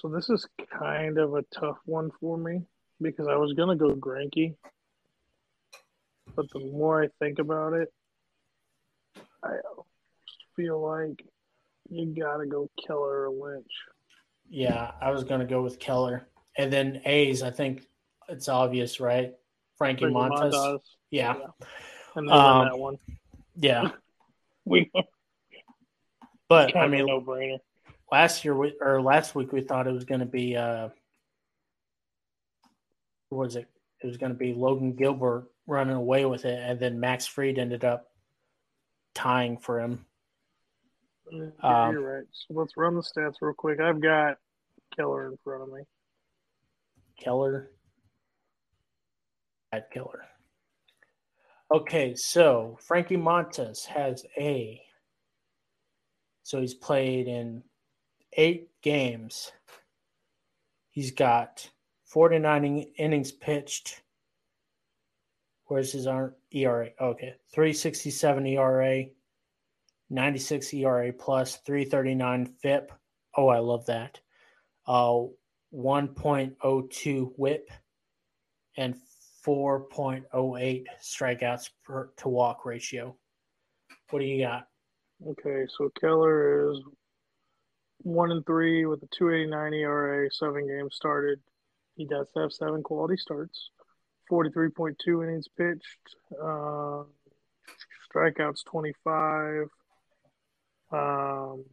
So this is kind of a tough one for me because I was gonna go Greinke, but the more I think about it, I feel like you gotta go Keller or Lynch. Yeah, I was going to go with Keller. And then A's, I think it's obvious, right? Frankie, Frankie Montas. Montas, Yeah. and they Um, that one. Yeah. We But I mean, no brainer. Last year we, or last week we thought it was going to be uh was it? It was going to be Logan Gilbert running away with it and then Max Fried ended up tying for him. Yeah, Um, you're right. So let's run the stats real quick. I've got Keller in front of me. Keller. At Keller. Okay, so Frankie Montas has a. So he's played in eight games. He's got 49 innings pitched. Where's his ERA? Okay, 367 ERA, 96 ERA plus, 339 FIP. Oh, I love that. Uh, 1.02 whip and 4.08 strikeouts per to walk ratio. What do you got? Okay, so Keller is one and three with a 289 ERA, seven games started. He does have seven quality starts, 43.2 innings pitched, uh, strikeouts 25. Um,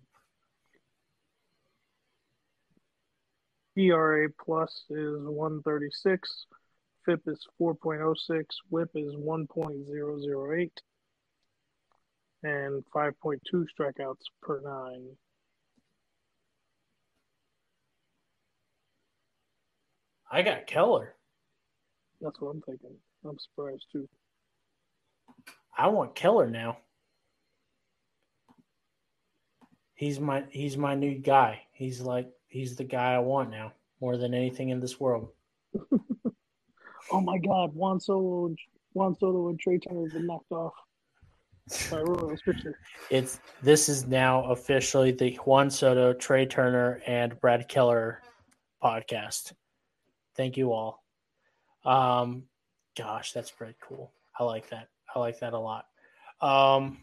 ERA plus is 136. FIP is 4.06. WHIP is 1.008. And 5.2 strikeouts per nine. I got Keller. That's what I'm thinking. I'm surprised too. I want Keller now. He's my he's my new guy. He's like he's the guy I want now more than anything in this world. oh my God, Juan Soto, and, Juan Soto and Trea Turner have been knocked off. by Royals pitcher. It's this is now officially the Juan Soto, Trea Turner, and Brad Keller podcast. Thank you all. Um, gosh, that's pretty cool. I like that. I like that a lot. Um,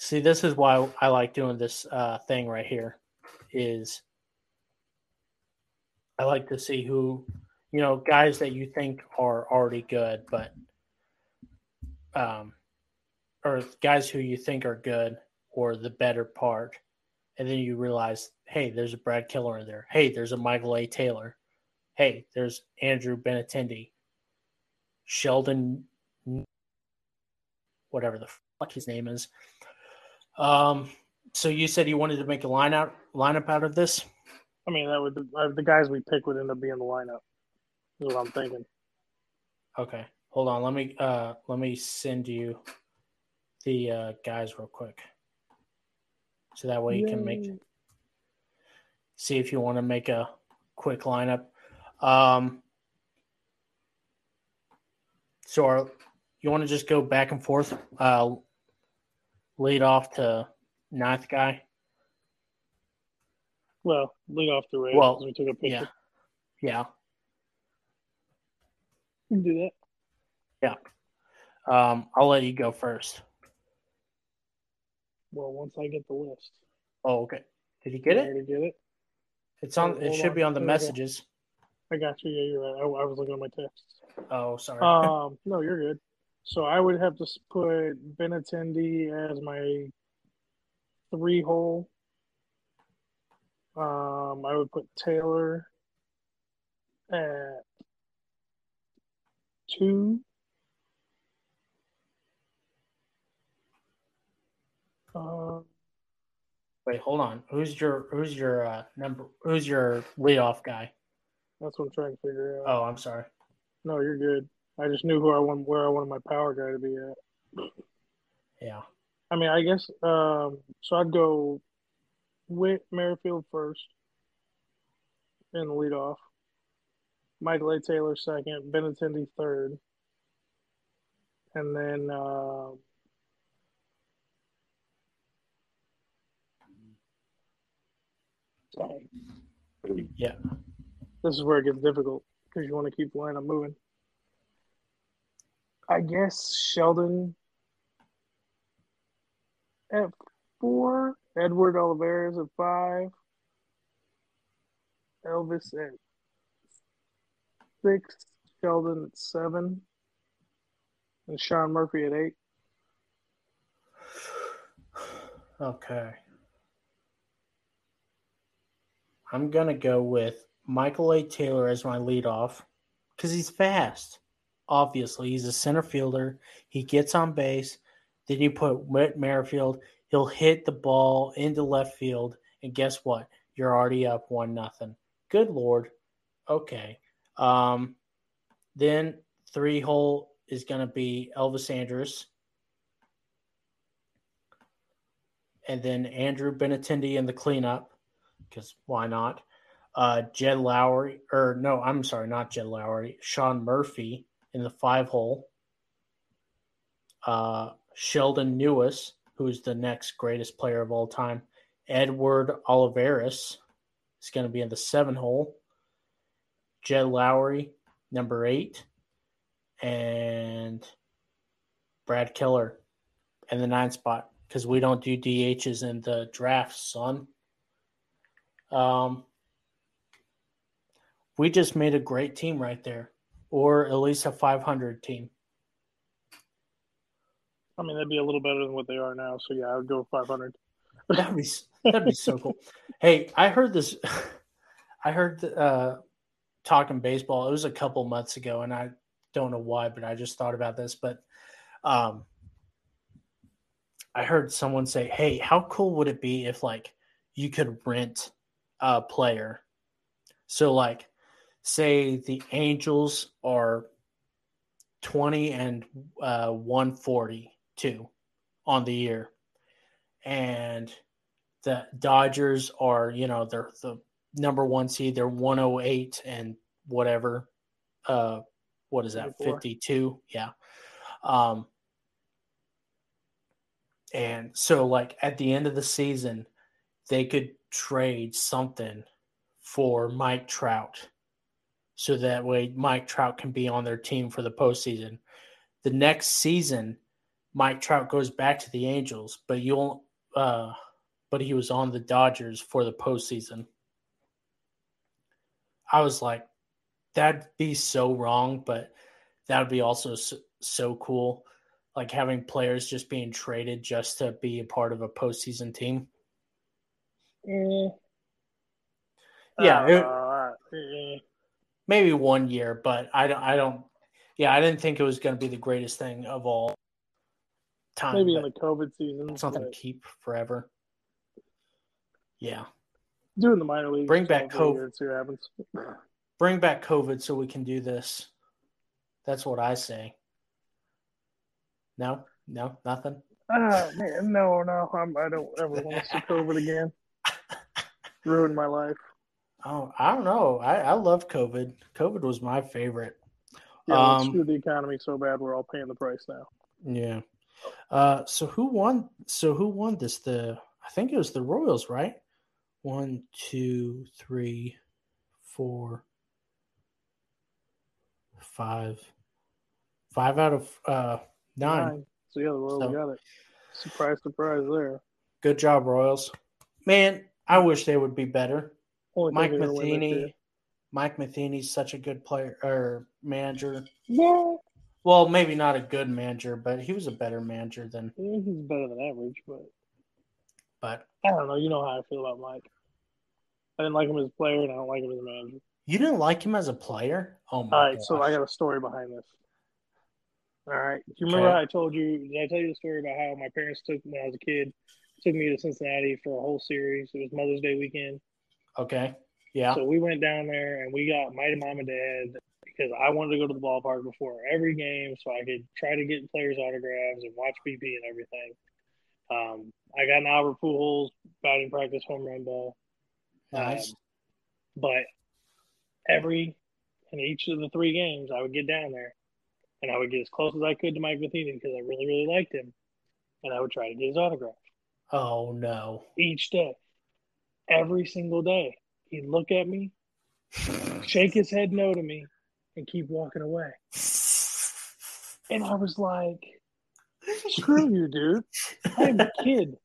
see, this is why I like doing this uh, thing right here. Is I like to see who, you know, guys that you think are already good, but um, or guys who you think are good or the better part, and then you realize, hey, there's a Brad Keller in there. Hey, there's a Michael A. Taylor. Hey, there's Andrew Benintendi. Sheldon, whatever the fuck his name is. Um, so you said you wanted to make a line out lineup out of this. I mean, that would uh, the guys we pick would end up being the lineup. Is what I'm thinking. Okay, hold on. Let me uh let me send you the uh, guys real quick, so that way you can make see if you want to make a quick lineup. Um, so are, you want to just go back and forth? Uh, lead off to ninth guy. Well, lead off the race. Well, we took a picture. Yeah, yeah. We can do that. Yeah. Um, I'll let you go first. Well, once I get the list. Oh, okay. Did you get I it? already get it. It's on. Hold It should on. be on the messages. I got you. Yeah, you're right. I, I was looking at my text. Oh, sorry. Um, no, you're good. So I would have to put Benintendi as my three hole. Um, I would put Taylor at two. Um, Wait, hold on. Who's your Who's your uh, number? Who's your leadoff guy? That's what I'm trying to figure out. Oh, I'm sorry. No, you're good. I just knew who I want, where I wanted my power guy to be at. Yeah. I mean, I guess um, so. I'd go Whit Merrifield first in the leadoff. Michael A. Taylor second, Benintendi third, and then um dang. Yeah. This is where it gets difficult because you want to keep the lineup moving. I guess Sheldon at four, Edward Olivares at five, Elvis at six, Sheldon at seven, and Sean Murphy at eight. Okay. I'm gonna go with Michael A. Taylor as my leadoff because he's fast. Obviously, he's a center fielder. He gets on base. Then you put Whit Merrifield. He'll hit the ball into left field, and guess what? You're already up one nothing. Good lord. Okay. Um, then three hole is gonna be Elvis Andrus. and then Andrew Benintendi in the cleanup, because why not? Uh, Jed Lowrie, or no, I'm sorry, not Jed Lowrie. Sean Murphy in the five hole. Uh, Sheldon Neuse, who is the next greatest player of all time. Edward Olivares is going to be in the seven hole. Jed Lowrie, number eight, and Brad Keller in the nine spot because we don't do DHs in the draft, son. Um, we just made a great team right there, or at least a 500 team. I mean, that'd be a little better than what they are now. So yeah, I would go 500. That'd be that'd be so cool. Hey, I heard this. I heard uh, talking baseball. It was a couple months ago, and I don't know why, but I just thought about this. But um, I heard someone say, "Hey, how cool would it be if like you could rent a player?" So like, say the Angels are twenty and uh, one forty two on the year, and the Dodgers are you know they're the number one seed. They're one hundred eight and whatever. Uh, what is that? Fifty two. Yeah. Um, and so, like at the end of the season, they could trade something for Mike Trout, so that way Mike Trout can be on their team for the postseason. The next season, Mike Trout goes back to the Angels, but you'll, uh, but he was on the Dodgers for the postseason. I was like, that'd be so wrong, but that would be also so, so cool like having players just being traded just to be a part of a postseason team? Mm. Yeah, it, uh, maybe one year, but I don't. I don't. Yeah, I didn't think it was going to be the greatest thing of all time. Maybe in the COVID season, it's not going to keep forever. Yeah, doing the minor league. Bring back COVID. See what happens. Bring back COVID so we can do this. That's what I say. No, no, nothing. Oh man, no, no, I'm, I don't ever want to see COVID again. Ruined my life. Oh, I don't know. I, I love COVID. COVID was my favorite. Yeah, um, screwed the economy so bad we're all paying the price now. Yeah. Uh, so who won? So who won this? The I think it was the Royals, right? One, two, three, four, five, five out of uh, Nine. Nine. So yeah, the Royals so, got it. Surprise, surprise there. Good job, Royals. Man, I wish they would be better. Mike Matheny. Mike Matheny's such a good player or manager. Yeah. Well, maybe not a good manager, but he was a better manager than. Yeah, he's better than average, but. But I don't know. You know how I feel about Mike. I didn't like him as a player, and I don't like him as a manager. You didn't like him as a player? Oh my! God. All right, gosh. so I got a story behind this. All right. Do you remember okay. I told you? Did I tell you the story about how my parents took when I was a kid, took me to Cincinnati for a whole series? It was Mother's Day weekend. Okay. Yeah. So we went down there and we got my mom and dad because I wanted to go to the ballpark before every game so I could try to get players' autographs and watch BP and everything. Um, I got an Albert Pujols batting practice home run ball. Nice. Um, but every in each of the three games, I would get down there and I would get as close as I could to Mike Matheny because I really, really liked him, and I would try to get his autograph. Oh no! Each day, every single day, he'd look at me, shake his head no to me, and keep walking away. And I was like, "Screw you, dude! I am a kid.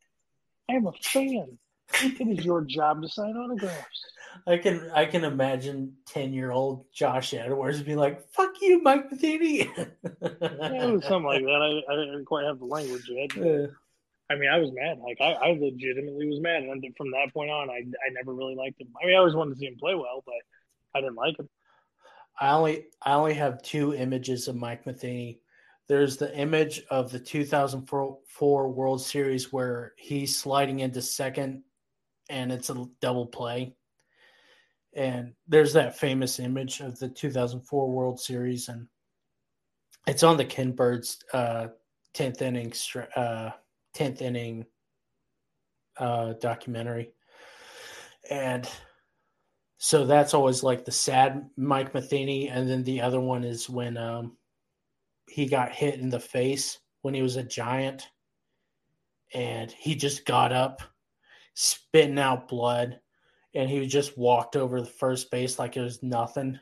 I am a fan. It is your job to sign autographs." I can I can imagine ten year old Josh Edwards be like, "Fuck you, Mike Matheny." yeah, it was something like that. I, I didn't quite have the language yet. I mean, I was mad. Like I, I legitimately was mad, and from that point on, I I never really liked him. I mean, I always wanted to see him play well, but I didn't like him. I only I only have two images of Mike Matheny. There's the image of the 2004 World Series where he's sliding into second, and it's a double play and there's that famous image of the 2004 World Series, and it's on the Ken Burns' uh, 10th inning uh, 10th inning uh, documentary, and so that's always like the sad Mike Matheny, and then the other one is when um, he got hit in the face when he was a giant, and he just got up, spitting out blood and he just walked over the first base like it was nothing.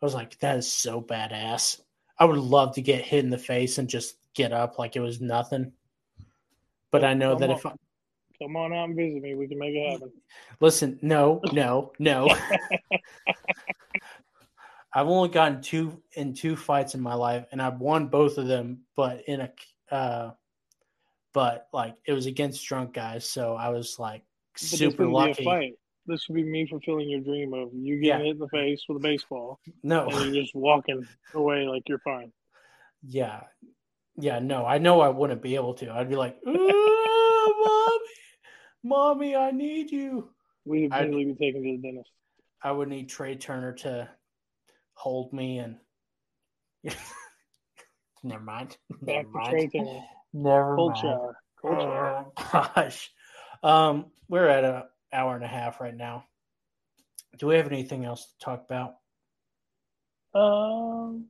I was like, that is so badass. I would love to get hit in the face and just get up like it was nothing. But I know come that on. if I come on out and visit me, we can make it happen. Listen, no, no, no. I've only gotten two in two fights in my life, and I've won both of them, but in a uh, but like it was against drunk guys, so I was like super lucky This would be me fulfilling your dream of you getting Yeah. hit in the face with a baseball No. and you're just walking away like you're fine. Yeah. Yeah, no, I know I wouldn't be able to. I'd be like, "Ah, mommy, mommy, I need you. We'd I'd- immediately be taken to the dentist. I would need Trea Turner to hold me and never mind. Never to mind. Never Cold mind. shower. Cold shower. Oh gosh. Um, we're at an hour and a half right now. Do we have anything else to talk about? Um,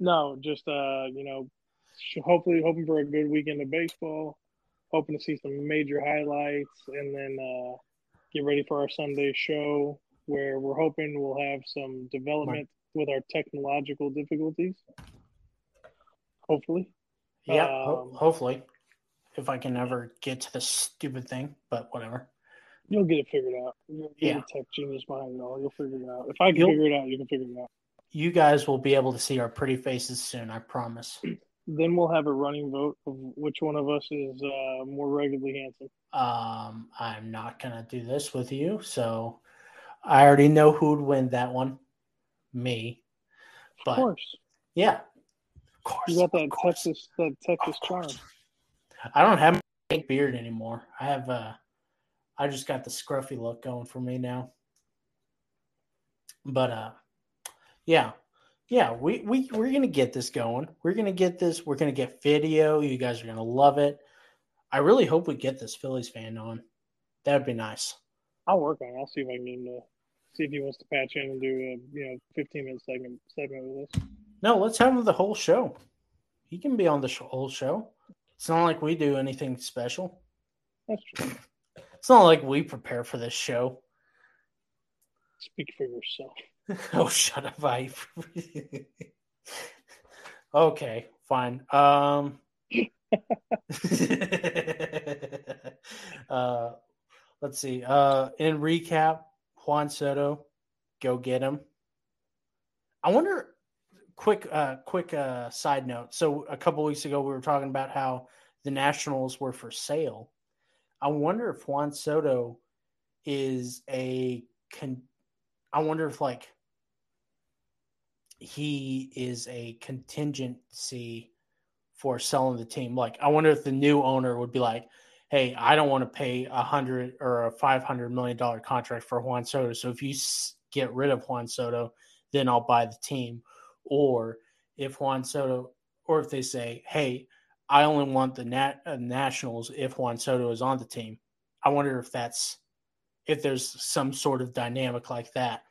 no, just uh, you know, hopefully hoping for a good weekend of baseball. Hoping to see some major highlights, and then uh, get ready for our Sunday show, where we're hoping we'll have some development with our technological difficulties. Hopefully, Yeah, ho- Um, hopefully. If I can ever get to this stupid thing, but whatever. you'll get it figured out. You're, you're Yeah. tech genius behind it all. You'll figure it out. If I can You'll- figure it out, you can figure it out. You guys will be able to see our pretty faces soon, I promise. Then we'll have a running vote of which one of us is uh, more regularly handsome. Um, I'm not gonna do this with you, so I already know who'd win that one. Me. Of course. yeah. Of course. You got that. Texas that Texas charm. I don't have my fake beard anymore. I have uh I just got the scruffy look going for me now. But uh yeah. Yeah, we, we we're gonna get this going. We're gonna get this, we're gonna get video. You guys are gonna love it. I really hope we get this Phillies fan on. That'd be nice. I'll work on it. I'll see if I can to see if he wants to patch in and do a you know fifteen minute segment segment with us. No, let's have him the whole show. He can be on the sh- whole show. It's not like we do anything special. That's true. It's not like we prepare for this show. Speak for yourself. oh, shut up, I. okay, fine. Um. uh, let's see. Uh, in recap, Juan Soto, go get him. I wonder. Quick, uh, quick uh, side note. So a couple weeks ago, we were talking about how the Nationals were for sale. I wonder if Juan Soto is a con- I wonder if like he is a contingency for selling the team. Like I wonder if the new owner would be like, "Hey, I don't want to pay a hundred or a five hundred million dollar contract for Juan Soto. So if you get rid of Juan Soto, then I'll buy the team." Or if Juan Soto, or if they say, "Hey, I only want the nat- uh, Nationals if Juan Soto is on the team." I wonder if that's if there's some sort of dynamic like that.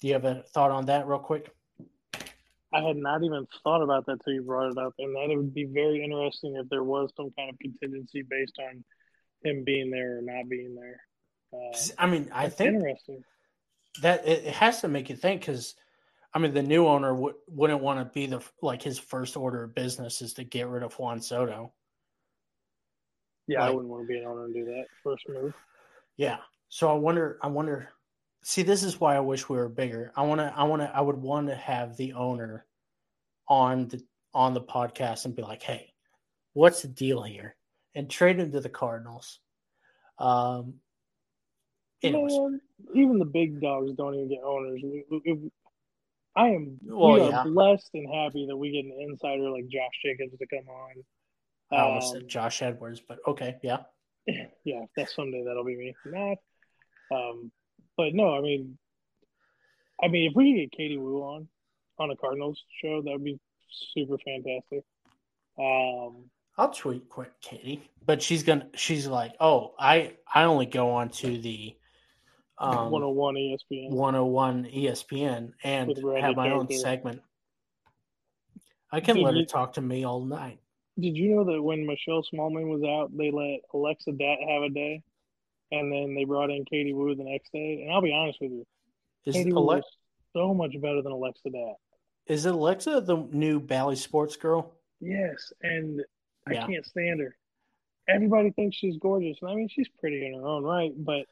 Do you have a thought on that, real quick? I had not even thought about that till you brought it up, and that it would be very interesting if there was some kind of contingency based on him being there or not being there. Uh, I mean, I think interesting. that it, has to make you think because, I mean, the new owner w- wouldn't want to be the like his first order of business is to get rid of Juan Soto. Yeah, I wouldn't want to be an owner and do that first move. Yeah. So I wonder. I wonder. See, this is why I wish we were bigger. I want to. I want to. I would want to have the owner on the on the podcast and be like, "Hey, what's the deal here?" and trade him to the Cardinals. Um. Anyways, Man, even the big dogs don't even get owners. We, we, we- I am Well, we yeah. blessed and happy that we get an insider like Josh Jacobs to come on. I almost Um, said Josh Edwards, but okay, yeah. yeah, that's someday that'll be me. Not, um, but no, I mean, I mean, if we could get Katie Woo on on a Cardinals show, that would be super fantastic. Um, I'll tweet quick, Katie, but she's gonna. She's like, oh, I I only go on to the um, 101 ESPN. 101 ESPN and have my own segment. I can let her you- talk to me all night. Did you know that when Michelle Smallmon was out, they let Alexa Datt have a day, and then they brought in Katie Woo the next day? And I'll be honest with you, Is Katie Woo Alexa, so much better than Alexa Datt. is Alexa the new Bally Sports girl? Yes, and I Yeah. can't stand her. Everybody thinks she's gorgeous, and I mean she's pretty in her own right, but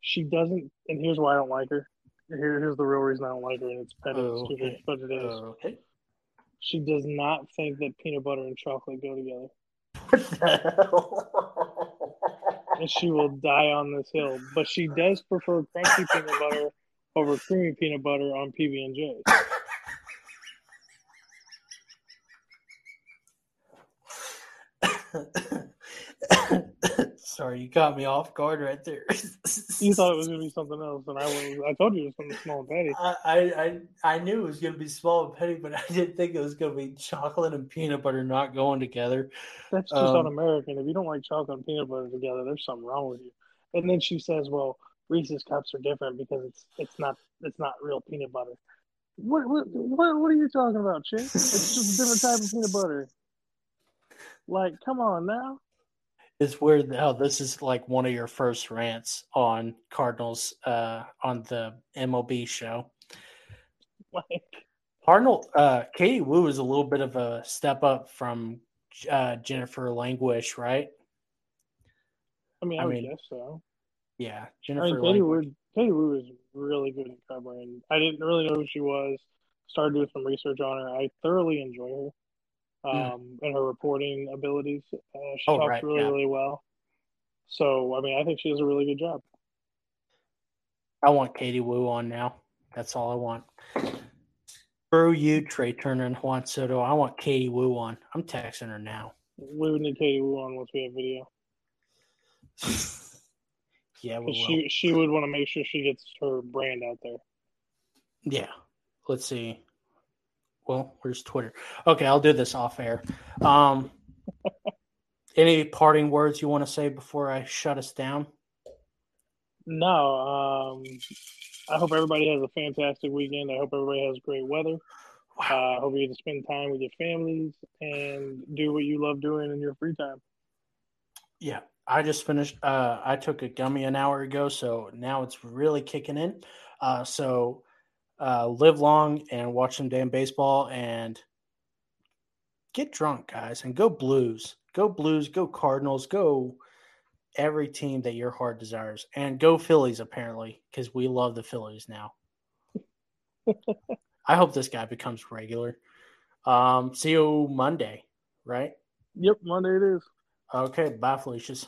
she doesn't. And here's why I don't like her. Here, here's the real reason I don't like her, and it's petty, Oh, okay. but it is. Oh, okay. She does not think that peanut butter and chocolate go together. What the hell? and she will die on this hill. But she does prefer crunchy peanut butter over creamy peanut butter on PB and J. Sorry, you caught me off guard right there. you thought it was going to be something else, and I was, I told you it was something small and petty. I, I I knew it was going to be small and petty, but I didn't think it was going to be chocolate and peanut butter not going together. That's just um, un-American. If you don't like chocolate and peanut butter together, there's something wrong with you. And then she says, "Well, Reese's cups are different because it's it's not it's not real peanut butter." What what what, what are you talking about, chick? It's just a different type of peanut butter. Like, come on now. It's weird how this is like one of your first rants on Cardinals uh, on the MLB show. Like, Cardinal uh, Katie Woo is a little bit of a step up from uh, Jennifer Langosch, right? I mean, I, I mean, guess so. Yeah, Jennifer. I mean, Katie Woo, Katie Woo is really good at covering. I didn't really know who she was. Started doing some research on her. I thoroughly enjoy her. Hmm. um, and her reporting abilities. Uh, she oh, talks right, really, yeah. really well. So, I mean, I think she does a really good job. I want Katie Woo on now. That's all I want. Screw you, Trea Turner and Juan Soto. I want Katie Woo on. I'm texting her now. We would need Katie Woo on once we have video. yeah, we she she would want to make sure she gets her brand out there. Yeah. Let's see well, where's Twitter? Okay, I'll do this off air. Um, any parting words you want to say before I shut us down? No. Um, I hope everybody has a fantastic weekend. I hope everybody has great weather. Wow. Uh, I hope you get to spend time with your families and do what you love doing in your free time. Yeah, I just finished. Uh, I took a gummy an hour ago, so now it's really kicking in. Uh, so uh, live long and watch some damn baseball and get drunk, guys, and go Blues. Go Blues, go Cardinals, go every team that your heart desires, and go Phillies, apparently, because we love the Phillies now. I hope this guy becomes regular. Um, see you Monday, right? Yep, Monday it is. Okay, bye, Felicia's.